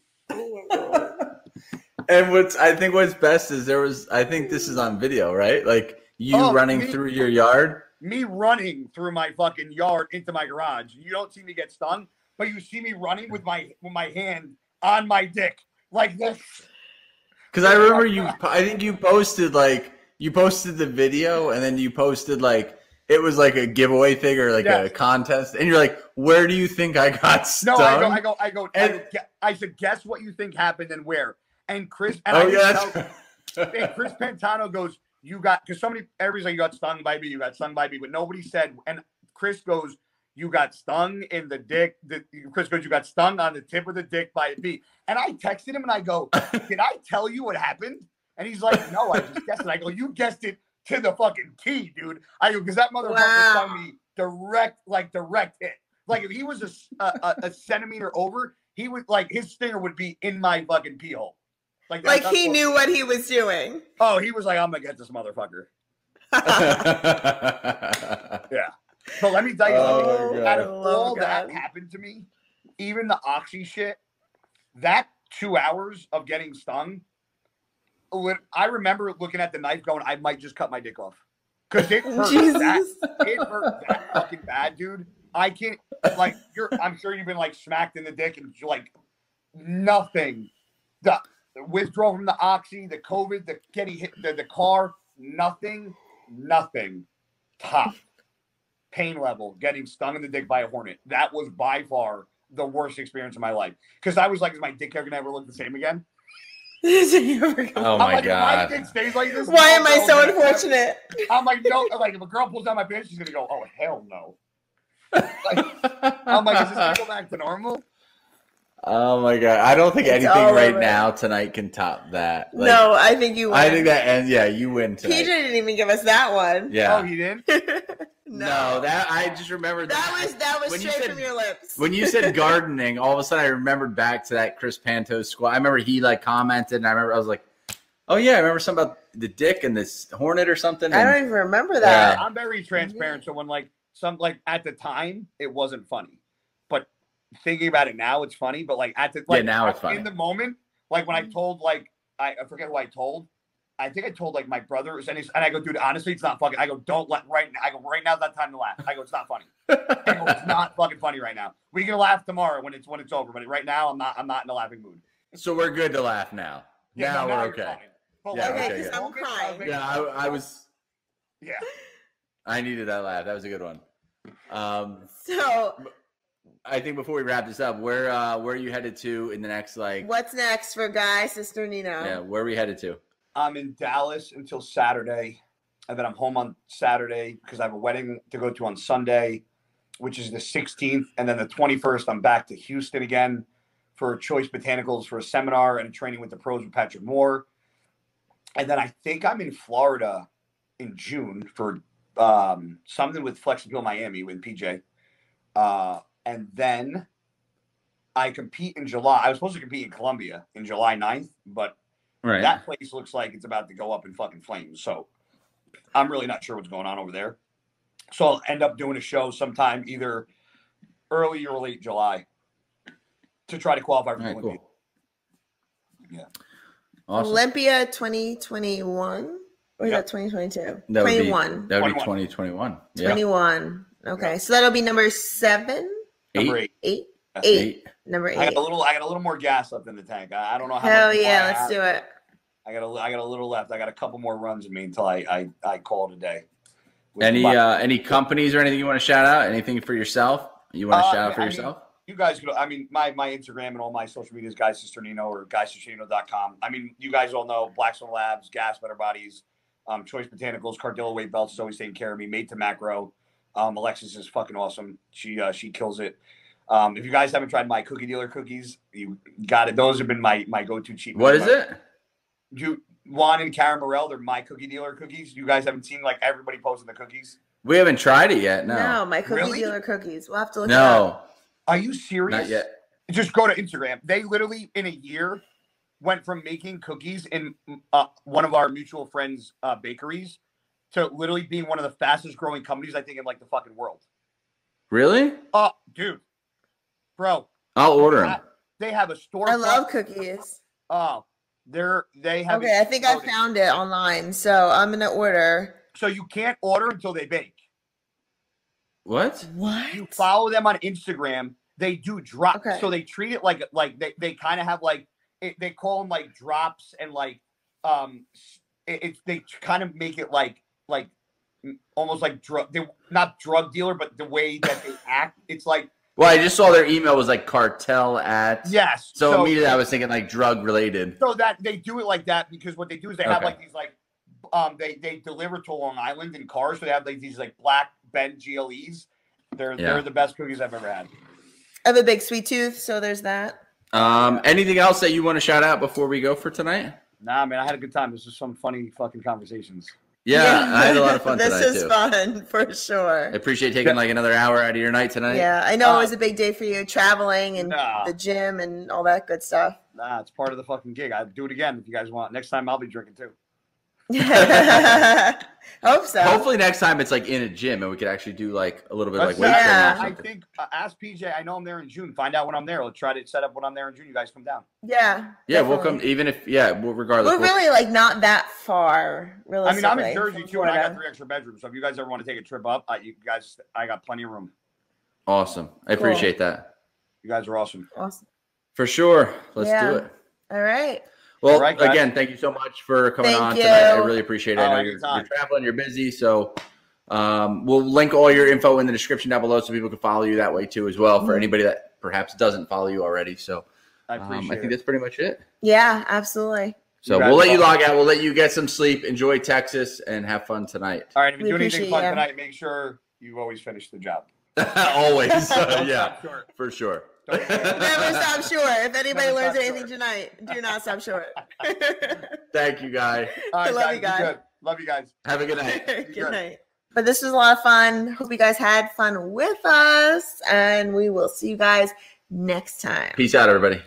and what's I think what's best is there was I think this is on video, right? Like you oh, running me, through your yard. Me running through my fucking yard into my garage. You don't see me get stung, but you see me running with my with my hand on my dick like this. Because I remember you, I think you posted like you posted the video, and then you posted like it was like a giveaway thing or like yes. a contest, and you're like, "Where do you think I got stung?" No, I go, I go, I go. And, I, said, "Guess what you think happened and where?" And Chris, and oh I yeah, tell, and Chris Pantano goes, "You got," because somebody, everybody's like, "You got stung by me," "You got stung by me," but nobody said. And Chris goes, you got stung in the dick. The, Chris goes, you got stung on the tip of the dick by a bee. And I texted him and I go, did I tell you what happened? And he's like, no, I just guessed it. I go, you guessed it to the fucking T, dude. I go, because that motherfucker wow. stung me direct, like direct hit. Like if he was a, a, a, centimeter over, he would like his stinger would be in my fucking pee hole. Like, like he knew what he was doing. Oh, he was like, I'm gonna get this motherfucker. Yeah. But let me tell you Oh, something. God. Out of Oh, all that happened to me, even the oxy shit, that two hours of getting stung, lit- I remember looking at the knife going, I might just cut my dick off. Because it hurt that, it hurt that fucking bad, dude. I can't like you're I'm sure you've been like smacked in the dick and like nothing. The, the withdrawal from the oxy, the COVID, the getting hit the, the car, nothing, nothing. Top pain level, getting stung in the dick by a hornet. That was by far the worst experience of my life. Because I was like, is my dick ever gonna ever look the same again? oh I'm my like, if my god. dick stays like this. Why no am I so gonna- unfortunate? I'm like, no, like if a girl pulls down my pants, she's gonna go, oh hell no. I'm like, is this gonna go back to normal? Oh my god. I don't think It's anything right over. now tonight can top that. Like, no, I think you. Win. I think that and yeah, you win PJ didn't even give us that one. Yeah. Oh, he didn't. no. that I just remembered that that was that was When you straight said- from your lips. when you said gardening, all of a sudden I remembered back to that Chris Pantos squad. I remember he like commented, and I remember I was like, "Oh yeah, I remember something about the dick and this hornet or something." I and- don't even remember that. I'm very transparent. So when like some like at the time it wasn't funny, but thinking about it now, it's funny. But like at the like, now it's funny. in the moment, like when I told like I, I forget who I told. I think I told like my brothers, and, he's, and I go, dude, honestly, it's not fucking. I go, don't let right now. I go, right now's that time to laugh. I go, it's not funny. I go, it's not fucking funny right now. We can laugh tomorrow when it's when it's over, but right now I'm not. I'm not in a laughing mood. so we're good to laugh now. Yeah, now no, we're you're okay. But Yeah, like, okay, at because the I'm moment, I was crying. Yeah, I, I was. yeah. I needed that laugh. That was a good one. Um, So, I think before we wrap this up, where uh, where are you headed to in the next like? what's next for Guy, Cisternino? Yeah, where are we headed to? I'm in Dallas until Saturday, and then I'm home on Saturday because I have a wedding to go to on Sunday, which is the 16th, and then the 21st I'm back to Houston again for Choice Botanicals for a seminar and a training with the pros with Patrick Moore, and then I think I'm in Florida in June for um, something with Flex Appeal Miami with PJ, uh, and then. I compete in July. I was supposed to compete in Colombia in July 9th, but Right. that place looks like it's about to go up in fucking flames. So I'm really not sure what's going on over there. So I'll end up doing a show sometime either early or late July to try to qualify for All right, the cool. Yeah. Awesome. Olympia 2021 or is Yeah. that 2022? That would be- 21. That would be 21. 2021. Yeah. 21. Okay, Yeah. so that'll be number seven, Number Eight. eight. eight, That's eight, Eight. number I got eight. a little. I got a little more gas left in the tank. I, I don't know how. Hell much yeah, let's have. do it. I got a. I got a little left. I got a couple more runs in me until I I, I call it a day. With Any my- uh, any companies or anything you want to shout out? Anything for yourself? You want to Uh, shout out for I mean, yourself? you guys could i mean my my instagram and all my social media is guy cisternino or guycisternino.com i mean you guys all know blackstone labs gas better bodies um, choice botanicals cardillo weight belts is always taking care of me made to macro um, alexis is fucking awesome she uh, she kills it um, if you guys haven't tried my cookie dealer cookies you got it those have been my my go-to cheat What is meals. it? you juan and karen morel they're my cookie dealer cookies you guys haven't seen like everybody posting the cookies We haven't tried it yet. No, No. my cookie Really? dealer cookies. We'll have to look it up. No, are you serious not yet. just go to Instagram. They literally in a year went from making cookies in uh, one of our mutual friends' uh, bakeries to literally being one of the fastest growing companies I think in like the fucking world. Really? Oh, dude, bro, I'll order them. They have a store. I love cookies. Oh, they're they have. Okay, I think I found it online, so I'm gonna order. So you can't order until they bake. What? What? You follow them on Instagram. They do drop. Okay. So they treat it like like they, they kind of have like it, they call them like drops and like um s- it, it's they kind of make it like like almost like drug they not drug dealer but the way that they act it's like Well, I just saw their email was like cartel at. yes So, immediately I was thinking like drug related. so that they do it like that because what they do is they have like these like um they they deliver to Long Island in cars so they have like these like black Benz GLEs they're Yeah. they're the best cookies I've ever had I have a big sweet tooth, so there's that. Um, anything else that you want to shout out before we go for tonight? Nah, man, I had a good time. This was some funny fucking conversations. Yeah, I had a lot of fun this tonight is too. fun for sure. I appreciate taking like another hour out of your night tonight. Yeah, I know Uh, it was a big day for you, traveling and Nah, the gym and all that good stuff. nah, it's part of the fucking gig. I'd do it again if you guys want. Next time I'll be drinking too. Hope so. Hopefully next time it's like in a gym and we could actually do like a little bit of like Let's weight Yeah. training I think uh, ask PJ. I know I'm there in June. Find out when I'm there. Let's try to set up when I'm there in June. You guys come down. Yeah. Yeah, we'll come even if yeah, well, regardless. We're we'll- really like not that far. Really. I mean, I'm in Jersey too, and I got three extra bedrooms. So if you guys ever want to take a trip up, I, you guys, I got plenty of room. awesome. I Cool. appreciate that. You guys are awesome. Awesome. For sure. Let's Yeah. do it. All right. Well, All right, guys. again, thank you so much for coming Thank on tonight. I really appreciate it. I know you're, you're traveling, you're busy, so um, we'll link all your info in the description down below so people can follow you that way too as well. For Mhm. anybody that perhaps doesn't follow you already, so I um, appreciate I think it. that's pretty much it. Yeah, absolutely. So You we'll let you log out. We'll let you get some sleep. Enjoy Texas and have fun tonight. All right, if you We do anything fun you. tonight, make sure you always finish the job. Always, Don't yeah, stop short. for sure. Don't- Never stop short. If anybody Never learns anything short. tonight, do not stop short. Thank you, guy. All right, Love guys, you be guys. Love you guys. Have a good night. Good good. night. But this was a lot of fun. Hope you guys had fun with us, and we will see you guys next time. Peace out, everybody.